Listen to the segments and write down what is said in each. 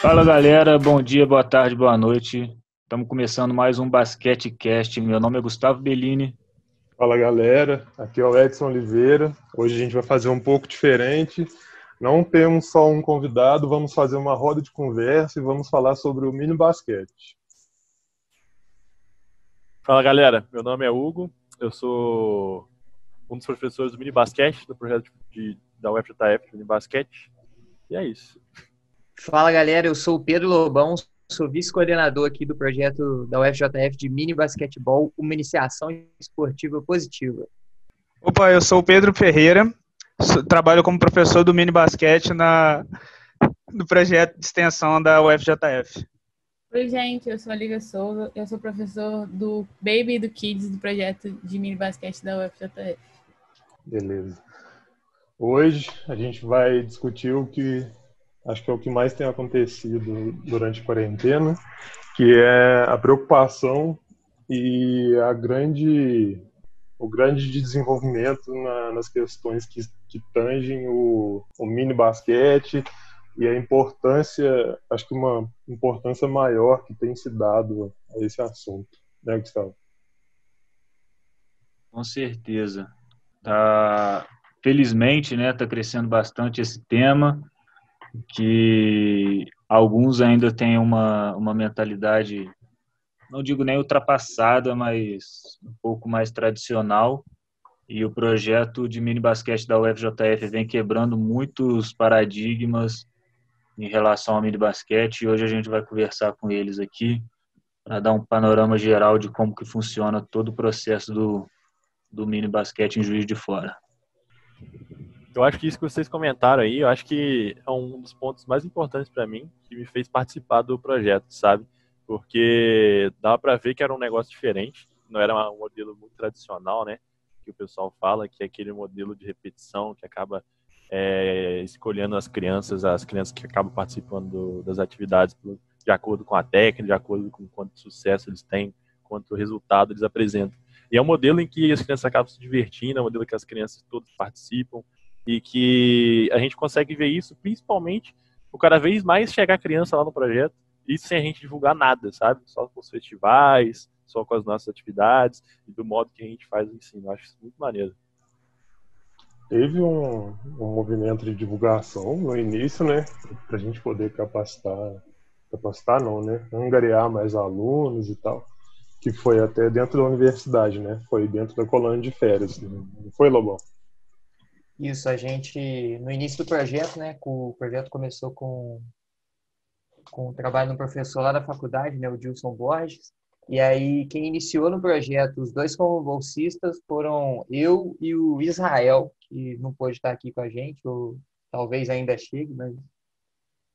Fala galera, bom dia, boa tarde, boa noite. Estamos começando mais um Basquete Cast. Meu nome é Gustavo Bellini. Fala galera, aqui é o Edson Oliveira. Hoje a gente vai fazer um pouco diferente. Não temos só um convidado, vamos fazer uma roda de conversa e vamos falar sobre o mini basquete. Fala galera, meu nome é Hugo, eu sou um dos professores do mini basquete do projeto de, da UFJF Mini Basquete. E é isso. Fala galera, eu sou o Pedro Lobão, sou vice-coordenador aqui do projeto da UFJF de mini basquetebol, uma iniciação esportiva positiva. Opa, eu sou o Pedro Ferreira, trabalho como professor do mini basquete na, no projeto de extensão da UFJF. Oi, gente, eu sou a Lívia Souza, eu sou professor do Baby e do Kids do projeto de mini basquete da UFJF. Beleza. Hoje a gente vai discutir o que acho que é o que mais tem acontecido durante a quarentena, que é a preocupação e a grande o grande desenvolvimento na, nas questões que, que tangem o, o mini basquete e a importância, acho que uma importância maior que tem se dado a esse assunto, né, Gustavo? Com certeza. Tá, felizmente, né, tá crescendo bastante esse tema, que alguns ainda têm uma, uma mentalidade, não digo nem ultrapassada, mas um pouco mais tradicional, e o projeto de mini basquete da UFJF vem quebrando muitos paradigmas em relação ao mini basquete e hoje a gente vai conversar com eles aqui para dar um panorama geral de como que funciona todo o processo do, do mini basquete em Juiz de Fora. Eu acho que isso que vocês comentaram aí, eu acho que é um dos pontos mais importantes para mim que me fez participar do projeto, sabe? Porque dava para ver que era um negócio diferente, não era um modelo muito tradicional, né? Que o pessoal fala que é aquele modelo de repetição que acaba é, escolhendo as crianças, as crianças que acabam participando do, das atividades de acordo com a técnica, de acordo com quanto sucesso eles têm, quanto resultado eles apresentam. E é um modelo em que as crianças acabam se divertindo, é um modelo que as crianças todas participam e que a gente consegue ver isso principalmente por cada vez mais chegar criança lá no projeto, isso sem a gente divulgar nada, sabe? Só com os festivais, só com as nossas atividades e do modo que a gente faz o ensino. Acho isso muito maneiro teve um, um movimento de divulgação no início, né, para a gente poder capacitar, capacitar não, né, angariar mais alunos e tal, que foi até dentro da universidade, né, foi dentro da colônia de férias, não foi, Lobão? Isso, a gente, no início do projeto, né, o projeto começou com, com o trabalho do professor lá da faculdade, né, o Dilson Borges, e aí, quem iniciou no projeto, os dois como bolsistas, foram eu e o Israel, que não pôde estar aqui com a gente, ou talvez ainda chegue, mas.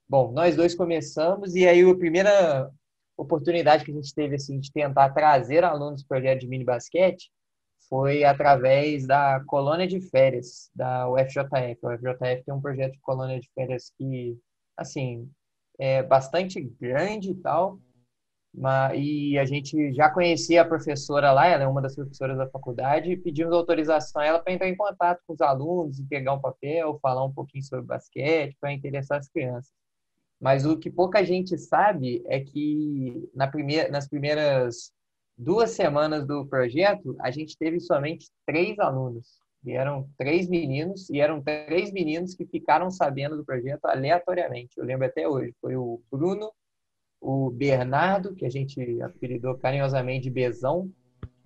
Bom, nós dois começamos, e aí a primeira oportunidade que a gente teve assim, de tentar trazer alunos do projeto de mini basquete foi através da colônia de férias da UFJF. O UFJF tem um projeto de colônia de férias que, assim, é bastante grande e tal, e a gente já conhecia a professora lá, ela é uma das professoras da faculdade, e pedimos autorização a ela para entrar em contato com os alunos, pegar um papel, falar um pouquinho sobre basquete, para interessar as crianças. Mas o que pouca gente sabe é que na primeira, nas primeiras duas semanas do projeto, a gente teve somente três alunos. E eram três meninos, e eram três meninos que ficaram sabendo do projeto aleatoriamente. Eu lembro até hoje. Foi o Bruno, o Bernardo, que a gente apelidou carinhosamente de Bezão,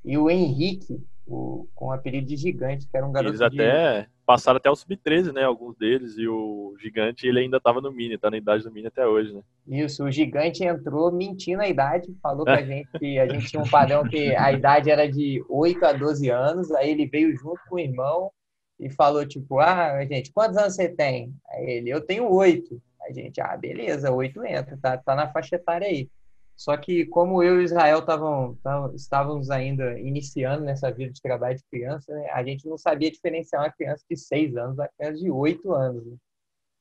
e o Henrique, o, com o apelido de Gigante, que era um garoto Eles até de... passaram até o Sub-13, né? Alguns deles, e o Gigante, ele ainda estava no Mini, tá na idade do Mini até hoje, né? Isso, o Gigante entrou mentindo a idade, falou pra gente que a gente tinha um padrão que a idade era de 8 a 12 anos, aí ele veio junto com o irmão e falou, tipo, ah, gente, quantos anos você tem? Aí ele, eu tenho oito. A gente, ah, beleza, oito entra, tá, tá na faixa etária aí. Só que como eu e Israel tavam, tavam, estávamos ainda iniciando nessa vida de trabalho de criança, né, a gente não sabia diferenciar uma criança de seis anos da criança de oito anos. Né?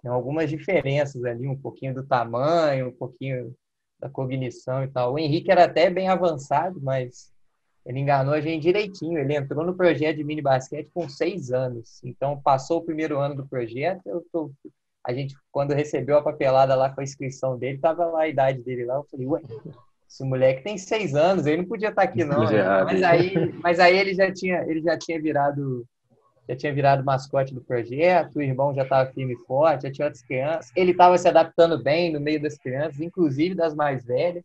Tem algumas diferenças ali, um pouquinho do tamanho, um pouquinho da cognição e tal. O Henrique era até bem avançado, mas ele enganou a gente direitinho. Ele entrou no projeto de mini basquete com seis anos. Então, passou o primeiro ano do projeto, eu tô, a gente, quando recebeu a papelada lá com a inscrição dele, tava lá a idade dele lá. Eu falei, ué, esse moleque tem seis anos, ele não podia estar aqui, não. Né? Mas, aí, mas aí ele já tinha, ele já tinha virado. Já tinha virado mascote do projeto, o irmão já estava firme e forte, já tinha outras crianças. Ele estava se adaptando bem no meio das crianças, inclusive das mais velhas.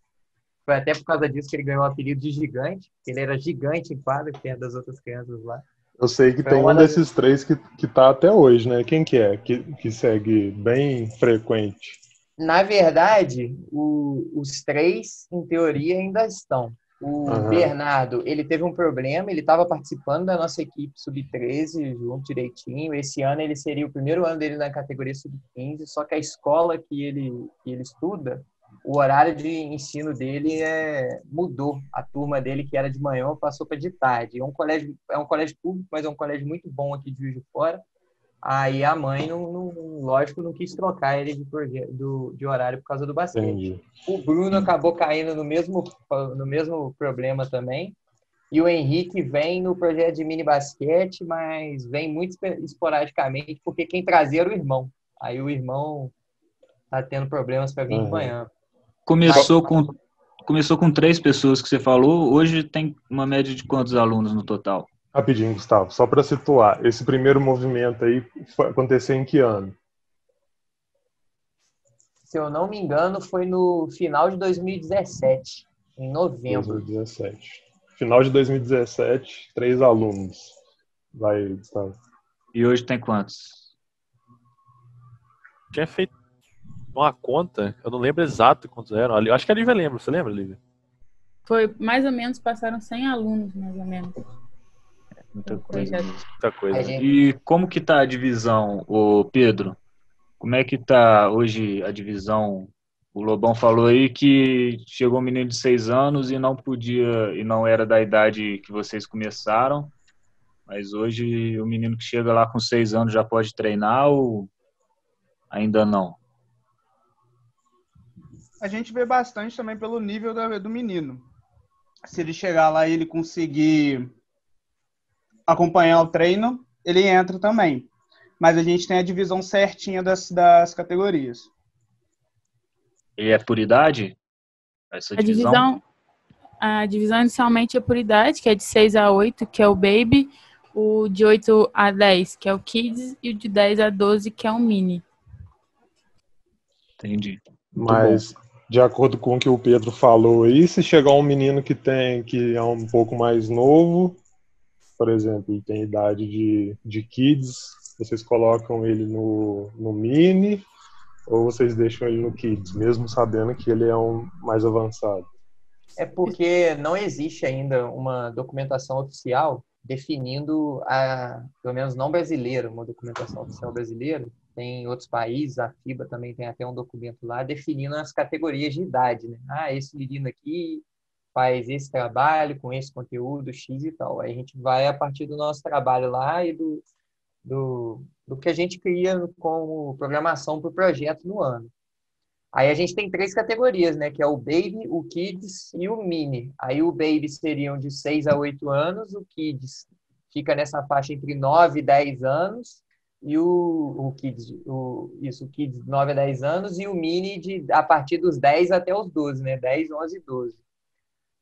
Foi até por causa disso que ele ganhou o apelido de gigante. Ele era gigante em quadra, perto das outras crianças lá. Eu sei que Foi tem um das... desses três que, que tá até hoje, né? Quem que é? Que, que segue bem frequente? Na verdade, o, os três, em teoria, ainda estão. O uhum. Bernardo, ele teve um problema, ele estava participando da nossa equipe sub-13 junto direitinho. Esse ano ele seria o primeiro ano dele na categoria sub-15, só que a escola que ele, que ele estuda o horário de ensino dele é, mudou. A turma dele, que era de manhã, passou para de tarde. É um, colégio, é um colégio público, mas é um colégio muito bom aqui de Juiz de Fora. Aí a mãe, não, não, lógico, não quis trocar ele de, do, de horário por causa do basquete. Entendi. O Bruno acabou caindo no mesmo, no mesmo problema também. E o Henrique vem no projeto de mini basquete, mas vem muito esporadicamente, porque quem trazia era o irmão. Aí o irmão tá tendo problemas para vir uhum. de manhã. Começou com, começou com três pessoas que você falou, hoje tem uma média de quantos alunos no total? Rapidinho, Gustavo, só para situar, esse primeiro movimento aí aconteceu em que ano? Se eu não me engano, foi no final de 2017, em novembro. 2017. Final de 2017, três alunos. Vai, Gustavo. E hoje tem quantos? Tinha feito uma conta, eu não lembro exato quantos eram. Eu acho que a Lívia lembra, você lembra, Lívia? Foi mais ou menos, passaram 100 alunos, mais ou menos. Muita coisa. Muita coisa. E como que tá a divisão, o Pedro? Como é que tá hoje a divisão? O Lobão falou aí que chegou um menino de seis anos e não podia, e não era da idade que vocês começaram, mas hoje o menino que chega lá com seis anos já pode treinar ou ainda não? A gente vê bastante também pelo nível do menino. Se ele chegar lá e ele conseguir acompanhar o treino, ele entra também. Mas a gente tem a divisão certinha das, das categorias. E é por idade? Essa divisão? A divisão, a divisão inicialmente é por idade, que é de 6 a 8, que é o Baby, o de 8 a 10, que é o Kids, e o de 10 a 12, que é o Mini. Entendi. Muito Mas bom de acordo com o que o Pedro falou aí, se chegar um menino que tem que é um pouco mais novo, por exemplo, tem idade de, de kids, vocês colocam ele no, no mini ou vocês deixam ele no kids, mesmo sabendo que ele é um mais avançado? É porque não existe ainda uma documentação oficial definindo a, pelo menos não brasileira, uma documentação oficial brasileira tem outros países, a FIBA também tem até um documento lá definindo as categorias de idade, né? Ah, esse menino aqui faz esse trabalho com esse conteúdo X e tal. Aí a gente vai a partir do nosso trabalho lá e do, do, do que a gente cria como programação para o projeto no ano. Aí a gente tem três categorias, né? Que é o Baby, o Kids e o Mini. Aí o Baby seriam de 6 a 8 anos, o Kids fica nessa faixa entre 9 e 10 anos, e o, o Kids, o, isso, o Kids 9 a 10 anos e o Mini de, a partir dos 10 até os 12, né? 10, 11 e 12.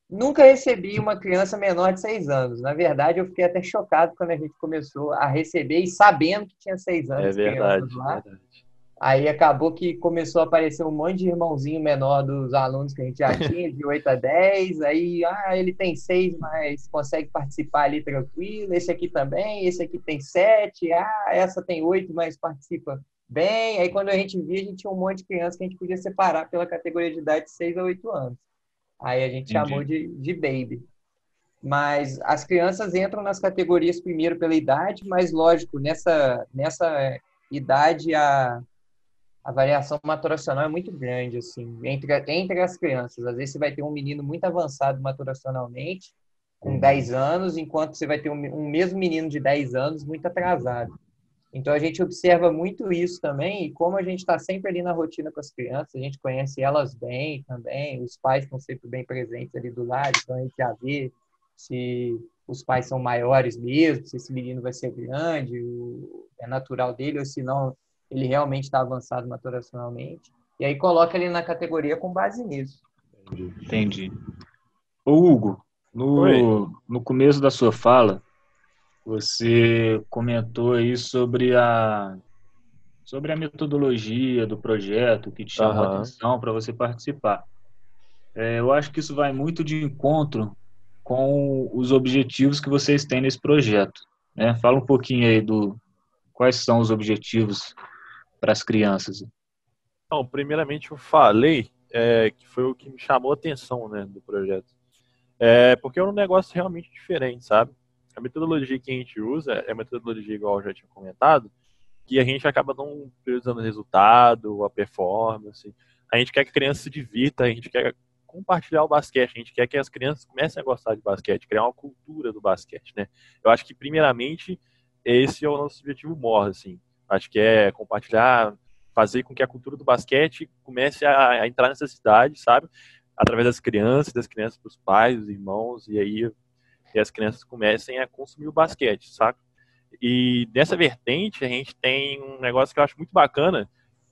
Nunca recebi uma criança menor de 6 anos. Na verdade, eu fiquei até chocado quando a gente começou a receber e sabendo que tinha 6 anos. É verdade, lá. verdade. Aí acabou que começou a aparecer um monte de irmãozinho menor dos alunos que a gente já tinha, de 8 a 10. Aí, ah, ele tem 6, mas consegue participar ali tranquilo. Esse aqui também, esse aqui tem 7. Ah, essa tem 8, mas participa bem. Aí quando a gente via, a gente tinha um monte de crianças que a gente podia separar pela categoria de idade de 6 a 8 anos. Aí a gente Entendi. chamou de, de baby. Mas as crianças entram nas categorias primeiro pela idade, mas lógico, nessa, nessa idade a a variação maturacional é muito grande, assim, entre, entre as crianças. Às vezes você vai ter um menino muito avançado maturacionalmente, com 10 uhum. anos, enquanto você vai ter um, um mesmo menino de 10 anos muito atrasado. Então a gente observa muito isso também, e como a gente está sempre ali na rotina com as crianças, a gente conhece elas bem também, os pais estão sempre bem presentes ali do lado, então a gente já vê se os pais são maiores mesmo, se esse menino vai ser grande, é natural dele, ou se não, ele realmente está avançado maturacionalmente. E aí coloca ele na categoria com base nisso. Entendi. Ô Hugo, no, no começo da sua fala, você comentou aí sobre a sobre a metodologia do projeto que te chamou uhum. a atenção para você participar. É, eu acho que isso vai muito de encontro com os objetivos que vocês têm nesse projeto. Né? Fala um pouquinho aí do quais são os objetivos para as crianças. Então, primeiramente eu falei é, que foi o que me chamou a atenção né, do projeto. É, porque é um negócio realmente diferente, sabe? A metodologia que a gente usa é a metodologia, igual eu já tinha comentado, que a gente acaba não priorizando o resultado, a performance. A gente quer que a criança se divirta, a gente quer compartilhar o basquete, a gente quer que as crianças comecem a gostar de basquete, criar uma cultura do basquete, né? Eu acho que, primeiramente, esse é o nosso objetivo maior, assim. Acho que é compartilhar, fazer com que a cultura do basquete comece a, a entrar nessa cidade, sabe? Através das crianças, das crianças para os pais, os irmãos, e aí e as crianças comecem a consumir o basquete, sabe? E nessa vertente, a gente tem um negócio que eu acho muito bacana,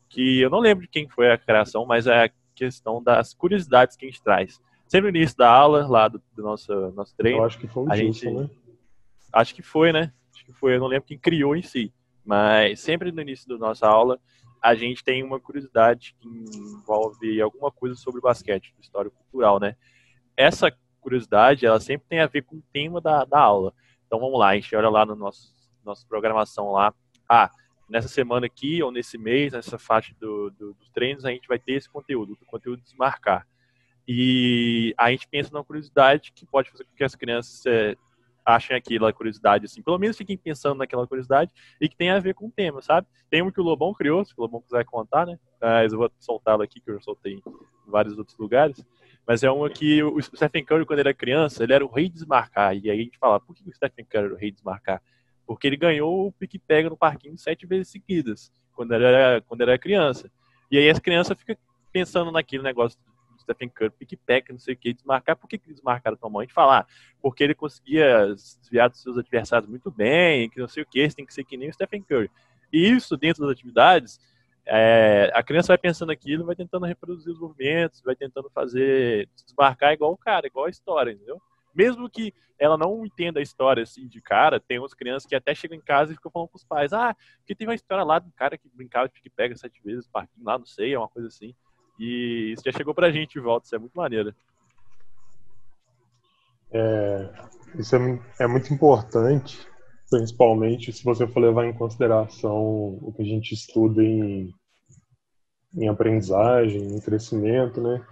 que eu não lembro de quem foi a criação, mas é a questão das curiosidades que a gente traz. Sempre no início da aula, lá do, do nosso, nosso treino. Eu acho que foi o a gente, né? Acho que foi, né? Acho que foi, eu não lembro quem criou em si. Mas sempre no início da nossa aula, a gente tem uma curiosidade que envolve alguma coisa sobre basquete, história cultural, né? Essa curiosidade, ela sempre tem a ver com o tema da, da aula. Então vamos lá, a gente olha lá no nosso nossa programação lá. Ah, nessa semana aqui ou nesse mês, nessa faixa do, do, dos treinos, a gente vai ter esse conteúdo, o conteúdo desmarcar. E a gente pensa na curiosidade que pode fazer com que as crianças é, achem aquela curiosidade, assim, pelo menos fiquem pensando naquela curiosidade e que tem a ver com o tema, sabe? Tem um que o Lobão criou, se o Lobão quiser contar, né? Mas eu vou soltá-lo aqui, que eu já soltei em vários outros lugares. Mas é uma que o Stephen Curry, quando era criança, ele era o rei de desmarcar. E aí a gente fala, por que o Stephen Curry era o rei de desmarcar? Porque ele ganhou o pique-pega no parquinho sete vezes seguidas, quando era, quando era criança. E aí as crianças ficam pensando naquele negócio Stephen Curry, pick-pack, não sei o que, desmarcar. Por que, que desmarcaram tão mal? A gente fala, ah, porque ele conseguia desviar dos seus adversários muito bem, que não sei o que, tem que ser que nem o Stephen Curry. E isso, dentro das atividades, é, a criança vai pensando aquilo, vai tentando reproduzir os movimentos, vai tentando fazer, desmarcar igual o cara, igual a história, entendeu? Mesmo que ela não entenda a história assim de cara, tem umas crianças que até chegam em casa e ficam falando com os pais, ah, porque tem uma história lá do cara que brincava de pique-pega sete vezes, parquinho lá, não sei, é uma coisa assim. E isso já chegou pra gente de volta, isso é muito maneiro. É, isso é, é muito importante, principalmente se você for levar em consideração o que a gente estuda em, em aprendizagem, em crescimento, né?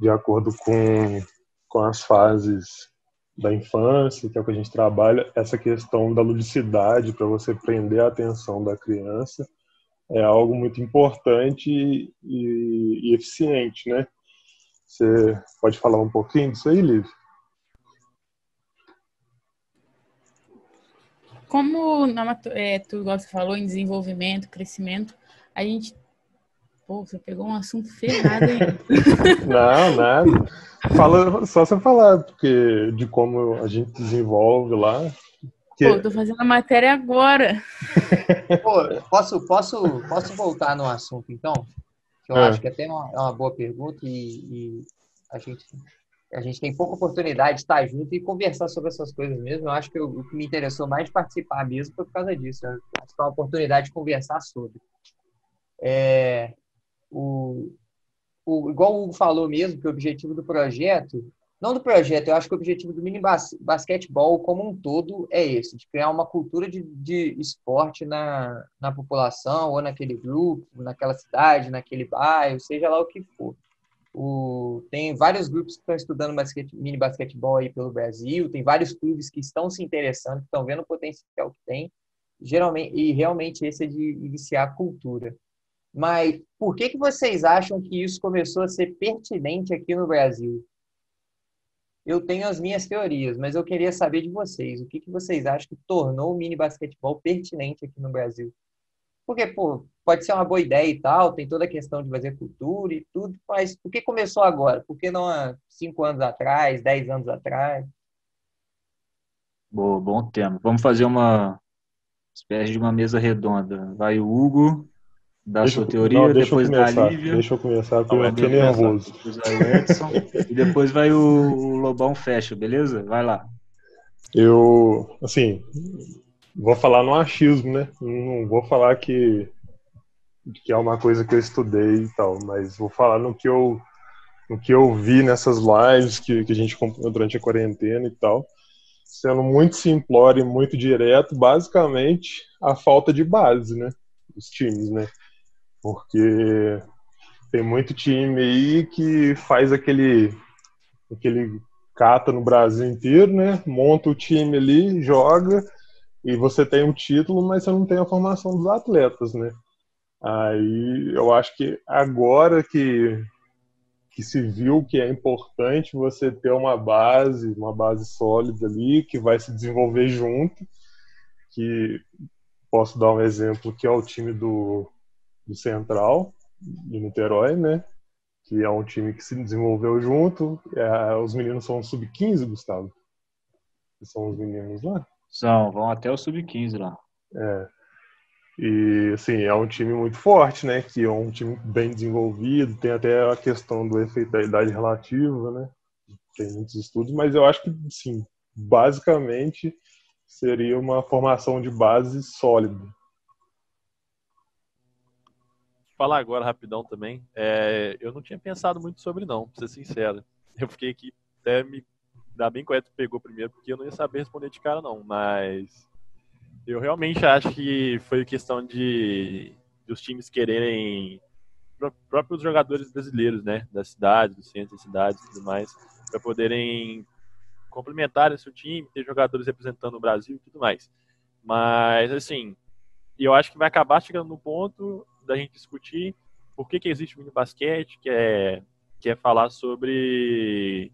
De acordo com, com as fases da infância, que é o que a gente trabalha, essa questão da ludicidade para você prender a atenção da criança é algo muito importante e, e, eficiente, né? Você pode falar um pouquinho disso aí, Liv? Como na, é, tu você falou em desenvolvimento, crescimento, a gente Pô, você pegou um assunto ferrado aí. Não, nada. Fala, só você falar porque, de como a gente desenvolve lá. Que... Pô, tô fazendo a matéria agora. Pô, posso, posso, posso voltar no assunto, então? Que eu é. acho que até é uma, é uma boa pergunta e, e, a, gente, a gente tem pouca oportunidade de estar junto e conversar sobre essas coisas mesmo. Eu acho que eu, o que me interessou mais de participar mesmo foi por causa disso. Né? Acho que é uma oportunidade de conversar sobre. É, o, o, igual o Hugo falou mesmo, que o objetivo do projeto, não do projeto, eu acho que o objetivo do mini bas, basquetebol como um todo é esse, de criar uma cultura de, de esporte na, na população, ou naquele grupo, naquela cidade, naquele bairro, seja lá o que for. O, tem vários grupos que estão estudando basquete, mini basquetebol aí pelo Brasil, tem vários clubes que estão se interessando, que estão vendo o potencial que tem, geralmente, e realmente esse é de iniciar a cultura. Mas por que, que vocês acham que isso começou a ser pertinente aqui no Brasil? Eu tenho as minhas teorias, mas eu queria saber de vocês. O que, que vocês acham que tornou o mini basquetebol pertinente aqui no Brasil? Porque, pô, pode ser uma boa ideia e tal, tem toda a questão de fazer cultura e tudo, mas por que começou agora? Por que não há cinco anos atrás, dez anos atrás? Boa, bom tema. Vamos fazer uma espécie de uma mesa redonda. Vai o Hugo, dar deixa, sua teoria, não, depois da Lívia. Deixa eu começar, porque eu tô nervoso. Depois vai o Edson, e depois vai o, Lobão fecha, beleza? Vai lá. Eu, assim, vou falar no achismo, né? Não vou falar que, que é uma coisa que eu estudei e tal, mas vou falar no que eu, no que eu vi nessas lives que, que a gente comprou durante a quarentena e tal. Sendo muito simplório e muito direto, basicamente a falta de base, né? Dos times, né? Porque tem muito time aí que faz aquele aquele cata no Brasil inteiro, né? Monta o time ali, joga e você tem um título, mas você não tem a formação dos atletas, né? Aí eu acho que agora que que se viu que é importante você ter uma base, uma base sólida ali que vai se desenvolver junto, que posso dar um exemplo que é o time do, do Central, do Niterói, né? Que é um time que se desenvolveu junto. É, os meninos são sub-15, Gustavo? São os meninos lá? São, vão até o sub-15 lá. É. E, assim, é um time muito forte, né? Que é um time bem desenvolvido, tem até a questão do efeito da idade relativa, né? Tem muitos estudos, mas eu acho que, sim, basicamente seria uma formação de base sólida. Falar agora rapidão também. É, eu não tinha pensado muito sobre não, pra ser sincero. Eu fiquei aqui até me dar bem correto pegou primeiro, porque eu não ia saber responder de cara não, mas eu realmente acho que foi questão de dos times quererem próprios jogadores brasileiros, né, da cidade, do centro da cidade e tudo mais, para poderem complementar esse time, ter jogadores representando o Brasil e tudo mais. Mas, assim, eu acho que vai acabar chegando no ponto da gente discutir por que, que existe o mini basquete, que é, que é falar sobre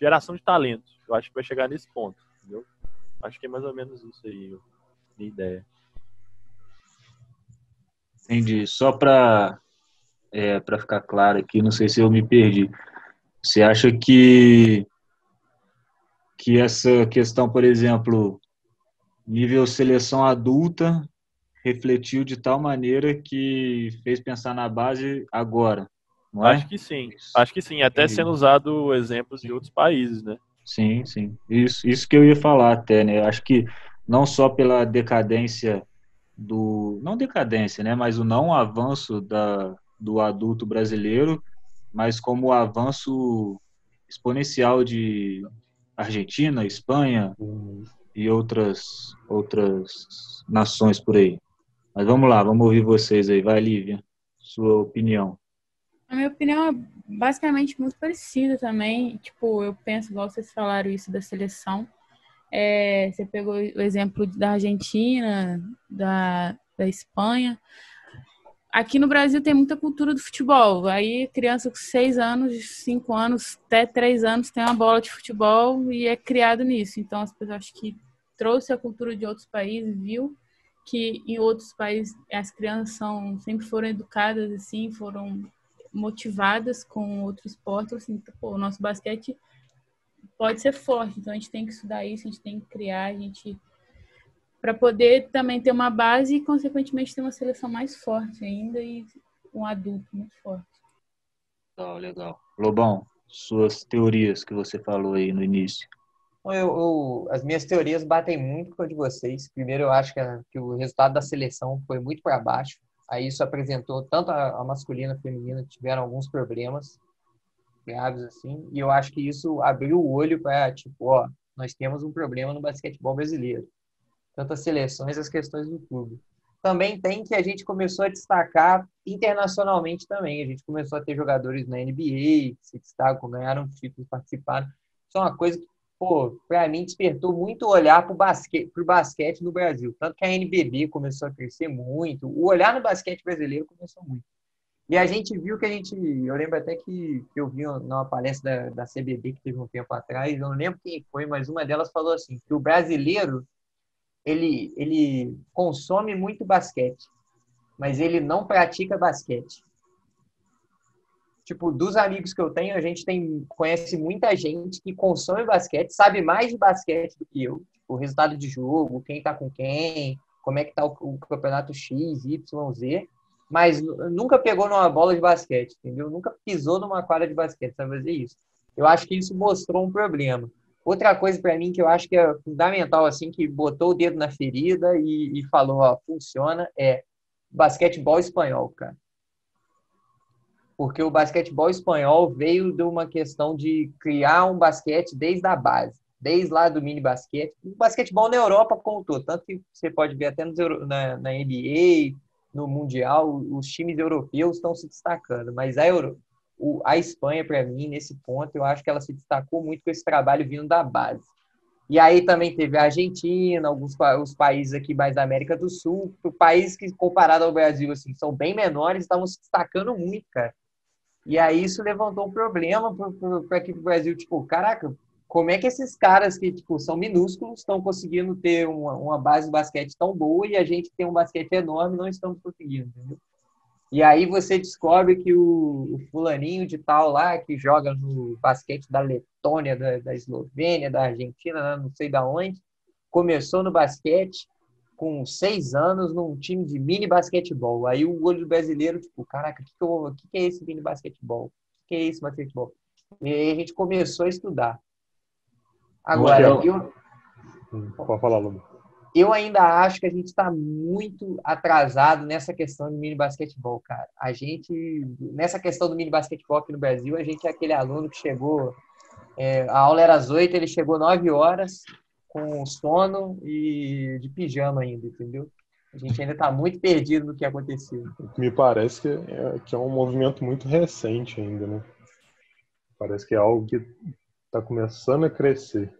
geração de talento. Eu acho que vai chegar nesse ponto, entendeu? Acho que é mais ou menos isso aí, minha ideia. Entendi. Só para é, para ficar claro aqui, não sei se eu me perdi. Você acha que que essa questão, por exemplo, nível seleção adulta refletiu de tal maneira que fez pensar na base agora? Não é? Acho que sim. Acho que sim, até sendo usado exemplos de outros países, né? Sim, sim. Isso, isso que eu ia falar até, né? Acho que não só pela decadência do. Não decadência, né? Mas o não avanço da, do adulto brasileiro, mas como o avanço exponencial de Argentina, Espanha uhum. e outras, outras nações por aí. Mas vamos lá, vamos ouvir vocês aí. Vai, Lívia, sua opinião. A minha opinião é basicamente muito parecida também. Tipo, eu penso, igual vocês falaram isso da seleção. É, você pegou o exemplo da Argentina, da, da Espanha. Aqui no Brasil tem muita cultura do futebol. Aí criança com seis anos, cinco anos, até três anos tem uma bola de futebol e é criado nisso. Então as pessoas acho que trouxe a cultura de outros países, viu que em outros países as crianças são, sempre foram educadas assim, foram motivadas com outro esporte, assim, pô, o nosso basquete pode ser forte, então a gente tem que estudar isso, a gente tem que criar, a gente para poder também ter uma base e consequentemente ter uma seleção mais forte ainda e um adulto muito forte. Legal, legal. Lobão, suas teorias que você falou aí no início. Eu, eu, as minhas teorias batem muito com a de vocês. Primeiro, eu acho que, a, que o resultado da seleção foi muito para baixo. Aí isso apresentou tanto a, a masculina a feminina tiveram alguns problemas graves assim, e eu acho que isso abriu o olho para tipo, ó, nós temos um problema no basquetebol brasileiro. Tanto as seleções, as questões do clube. Também tem que a gente começou a destacar internacionalmente também. A gente começou a ter jogadores na NBA que se destacam, ganharam títulos, participaram. Isso é uma coisa que pô, para mim despertou muito olhar para o basquete, pro basquete no Brasil. Tanto que a NBB começou a crescer muito, o olhar no basquete brasileiro começou muito. E a gente viu que a gente. Eu lembro até que, que eu vi numa palestra da, da CBB que teve um tempo atrás, eu não lembro quem foi, mas uma delas falou assim: que o brasileiro ele, ele consome muito basquete, mas ele não pratica basquete tipo, dos amigos que eu tenho, a gente tem conhece muita gente que consome basquete, sabe mais de basquete do que eu. Tipo, o resultado de jogo, quem tá com quem, como é que tá o, o campeonato X, Y, Z, mas nunca pegou numa bola de basquete, entendeu? Nunca pisou numa quadra de basquete, sabe fazer isso. Eu acho que isso mostrou um problema. Outra coisa para mim que eu acho que é fundamental, assim, que botou o dedo na ferida e, e falou, ó, funciona, é basquetebol espanhol, cara. Porque o basquetebol espanhol veio de uma questão de criar um basquete desde a base, desde lá do mini basquete. O basquetebol na Europa contou, tanto que você pode ver até na, na NBA, no Mundial, os times europeus estão se destacando, mas a, Euro, o, a Espanha, para mim, nesse ponto, eu acho que ela se destacou muito com esse trabalho vindo da base. E aí também teve a Argentina, alguns os países aqui mais da América do Sul, países que, comparado ao Brasil, assim, são bem menores, estavam se destacando muito, cara. E aí isso levantou um problema para que o Brasil, tipo, caraca, como é que esses caras que tipo, são minúsculos estão conseguindo ter uma, uma, base de basquete tão boa e a gente tem um basquete enorme não estamos conseguindo, entendeu? E aí você descobre que o, o, fulaninho de tal lá, que joga no basquete da Letônia, da, da Eslovênia, da Argentina, né, não sei da onde, começou no basquete com seis anos num time de mini basquetebol. Aí o olho do brasileiro, tipo, caraca, o que, que, que, é esse mini basquetebol? O que, que é esse basquetebol? E aí a gente começou a estudar. Agora, eu... eu... Hum, pode falar. Eu ainda acho que a gente está muito atrasado nessa questão do mini basquetebol, cara. A gente, nessa questão do mini basquetebol aqui no Brasil, a gente é aquele aluno que chegou, é, a aula era às oito, ele chegou nove horas com sono e de pijama ainda, entendeu? A gente ainda está muito perdido no que aconteceu. Me parece que é, que é um movimento muito recente ainda, né? Parece que é algo que está começando a crescer.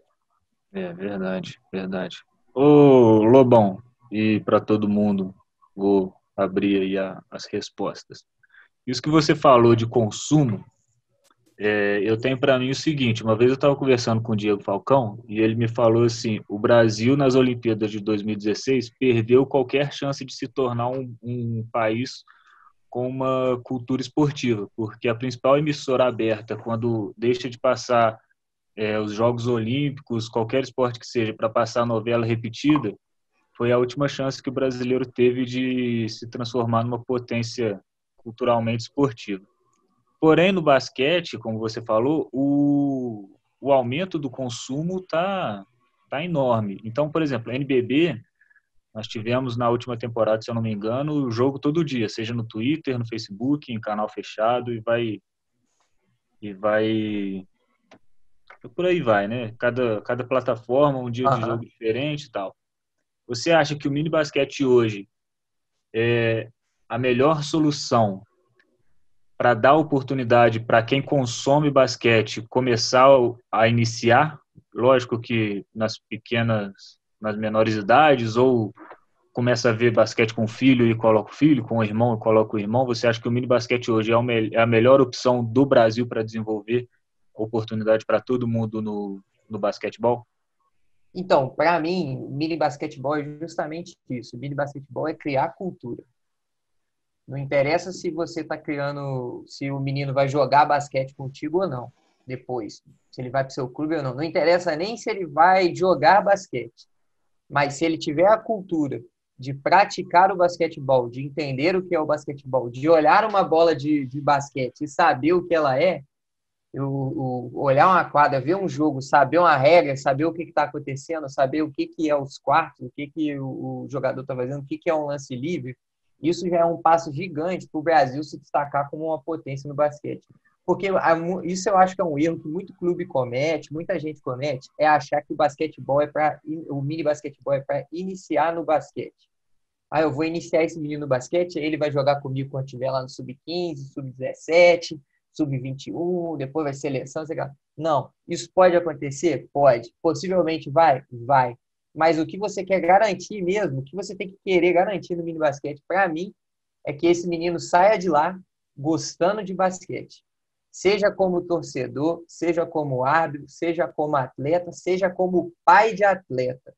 É verdade, verdade. Ô Lobão, e para todo mundo, vou abrir aí a, as respostas. Isso que você falou de consumo, é, eu tenho para mim o seguinte: uma vez eu estava conversando com o Diego Falcão e ele me falou assim: o Brasil nas Olimpíadas de 2016 perdeu qualquer chance de se tornar um, um país com uma cultura esportiva, porque a principal emissora aberta, quando deixa de passar é, os Jogos Olímpicos, qualquer esporte que seja, para passar novela repetida, foi a última chance que o brasileiro teve de se transformar numa potência culturalmente esportiva. Porém, no basquete, como você falou, o, o aumento do consumo está tá enorme. Então, por exemplo, NBB, nós tivemos na última temporada, se eu não me engano, o jogo todo dia, seja no Twitter, no Facebook, em canal fechado, e vai e vai por aí vai, né? Cada, cada plataforma, um dia uhum. de jogo diferente e tal. Você acha que o mini basquete hoje é a melhor solução para dar oportunidade para quem consome basquete começar a iniciar? Lógico que nas pequenas, nas menores idades, ou começa a ver basquete com o filho e coloca o filho, com o irmão e coloca o irmão. Você acha que o mini basquete hoje é, é a melhor opção do Brasil para desenvolver oportunidade para todo mundo no, no basquetebol? Então, para mim, mini basquetebol é justamente isso. Mini basquetebol é criar cultura. Não interessa se você está criando, se o menino vai jogar basquete contigo ou não, depois. Se ele vai para o seu clube ou não. Não interessa nem se ele vai jogar basquete. Mas se ele tiver a cultura de praticar o basquetebol, de entender o que é o basquetebol, de olhar uma bola de, de basquete e saber o que ela é, olhar uma quadra, ver um jogo, saber uma regra, saber o que está acontecendo, saber o que, que é os quartos, o que, que o, o jogador está fazendo, o que, que é um lance livre, isso já é um passo gigante para o Brasil se destacar como uma potência no basquete. Porque isso eu acho que é um erro que muito clube comete, muita gente comete, é achar que o basquetebol é para o mini basquetebol é para iniciar no basquete. Ah, eu vou iniciar esse menino no basquete, ele vai jogar comigo quando estiver lá no sub-15, sub-17, sub-21, depois vai seleção, sei lá. Não, isso pode acontecer? Pode. Possivelmente vai? Vai. Mas o que você quer garantir mesmo, o que você tem que querer garantir no mini basquete, para mim, é que esse menino saia de lá gostando de basquete. Seja como torcedor, seja como árbitro, seja como atleta, seja como pai de atleta.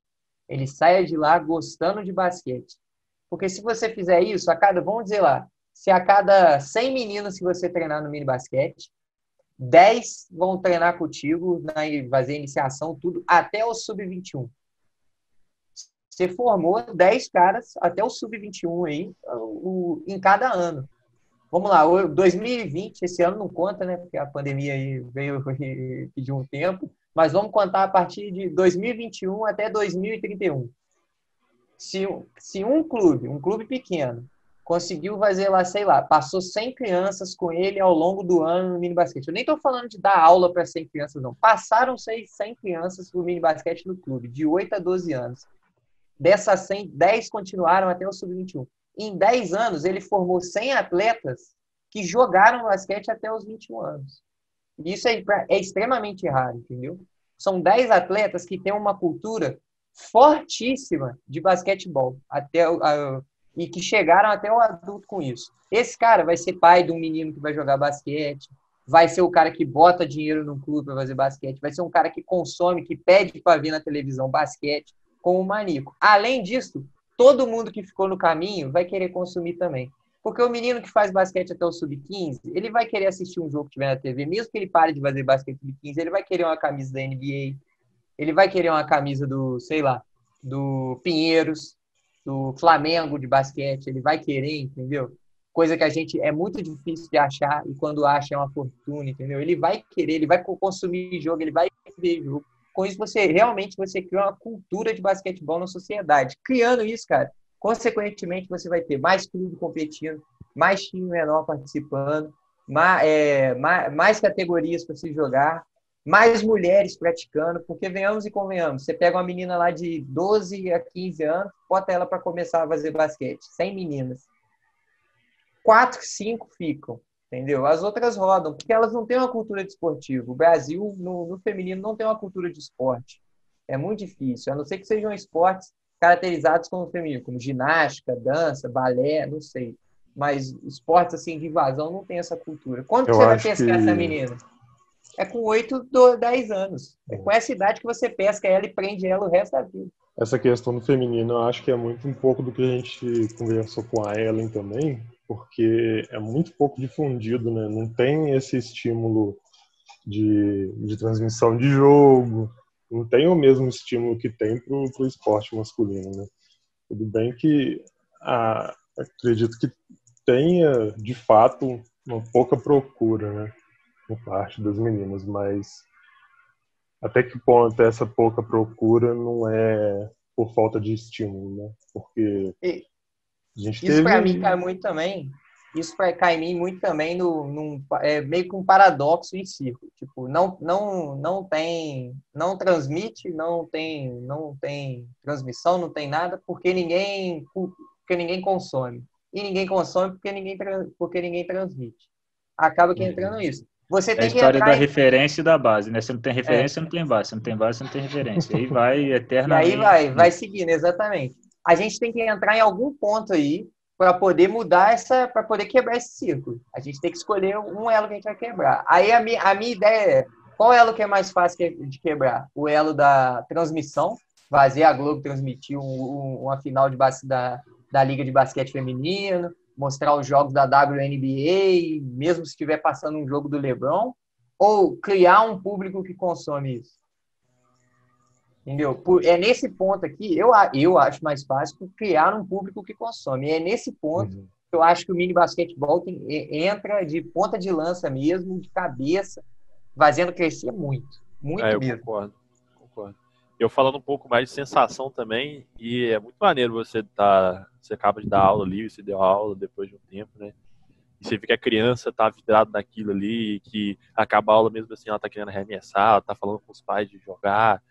Ele saia de lá gostando de basquete. Porque se você fizer isso, a cada, vamos dizer lá, se a cada 100 meninos que você treinar no mini basquete, 10 vão treinar contigo, né, fazer iniciação, tudo, até o sub-21. Você formou 10 caras até o sub-21 aí, o, em cada ano. Vamos lá, 2020, esse ano não conta, né? Porque a pandemia aí veio pedir um tempo, mas vamos contar a partir de 2021 até 2031. Se, se um clube, um clube pequeno, conseguiu fazer lá, sei lá, passou 100 crianças com ele ao longo do ano no mini basquete. Eu nem estou falando de dar aula para 100 crianças, não. Passaram 100 crianças no mini basquete no clube, de 8 a 12 anos. Dessas 100, 10 continuaram até o sub-21. Em 10 anos, ele formou 100 atletas que jogaram basquete até os 21 anos. Isso é, é extremamente raro, entendeu? São 10 atletas que têm uma cultura fortíssima de basquetebol até e que chegaram até o adulto com isso. Esse cara vai ser pai de um menino que vai jogar basquete, vai ser o cara que bota dinheiro no clube para fazer basquete, vai ser um cara que consome, que pede para ver na televisão basquete, com o Manico. Além disso, todo mundo que ficou no caminho vai querer consumir também. Porque o menino que faz basquete até o sub-15, ele vai querer assistir um jogo que tiver na TV, mesmo que ele pare de fazer basquete sub-15, ele vai querer uma camisa da NBA, ele vai querer uma camisa do, sei lá, do Pinheiros, do Flamengo de basquete, ele vai querer, entendeu? Coisa que a gente é muito difícil de achar e quando acha é uma fortuna, entendeu? Ele vai querer, ele vai consumir jogo, ele vai ver jogo com isso você realmente você cria uma cultura de basquetebol na sociedade. Criando isso, cara, consequentemente você vai ter mais clube competindo, mais time menor participando, mais, é, mais, mais categorias para se jogar, mais mulheres praticando, porque venhamos e convenhamos, você pega uma menina lá de 12 a 15 anos, bota ela para começar a fazer basquete, 100 meninas. Quatro, cinco ficam entendeu? As outras rodam, porque elas não têm uma cultura de esportivo. O Brasil, no, no, feminino, não tem uma cultura de esporte. É muito difícil, a não ser que sejam esportes caracterizados como feminino, como ginástica, dança, balé, não sei. Mas esportes assim de invasão não tem essa cultura. Quando você vai pescar que... essa menina? É com 8, 10 anos. É com essa idade que você pesca ela e prende ela o resto da vida. Essa questão do feminino, eu acho que é muito um pouco do que a gente conversou com a Ellen também, porque é muito pouco difundido, né? Não tem esse estímulo de, de transmissão de jogo, não tem o mesmo estímulo que tem para o esporte masculino, né? Tudo bem que ah, acredito que tenha, de fato, uma pouca procura, né? Por parte das meninas, mas até que ponto essa pouca procura não é por falta de estímulo, né? Porque e, isso teve... para mim cai muito também. Isso cai em mim muito também no, num, é meio que um paradoxo em círculo. Tipo, não, não, não tem, não transmite, não tem, não tem transmissão, não tem nada, porque ninguém, porque ninguém consome. E ninguém consome porque ninguém, porque ninguém transmite. Acaba que entrando nisso. Você é tem a história da em... referência e da base, né? Se não tem referência, é. não tem base. Se não tem base, você não tem referência. Aí vai eternamente. E aí vai, vai seguindo, exatamente a gente tem que entrar em algum ponto aí para poder mudar essa, para poder quebrar esse círculo. A gente tem que escolher um elo que a gente vai quebrar. Aí a minha, a minha ideia é, qual elo que é mais fácil de quebrar? O elo da transmissão, fazer a Globo transmitir um, um, uma final de da, da Liga de Basquete Feminino, mostrar os jogos da WNBA, mesmo se estiver passando um jogo do LeBron, ou criar um público que consome isso? Entendeu? Por, é nesse ponto aqui, eu, eu acho mais fácil criar um público que consome. É nesse ponto uhum. que eu acho que o mini basquetebol tem, entra de ponta de lança mesmo, de cabeça, fazendo crescer muito. Muito é, eu mesmo. Concordo, concordo. Eu falando um pouco mais de sensação também, e é muito maneiro você tá. Você acaba de dar aula ali, você deu aula depois de um tempo, né? E você vê que a criança tá vidrada naquilo ali, que acaba a aula mesmo assim, ela tá querendo arremessar, ela tá falando com os pais de jogar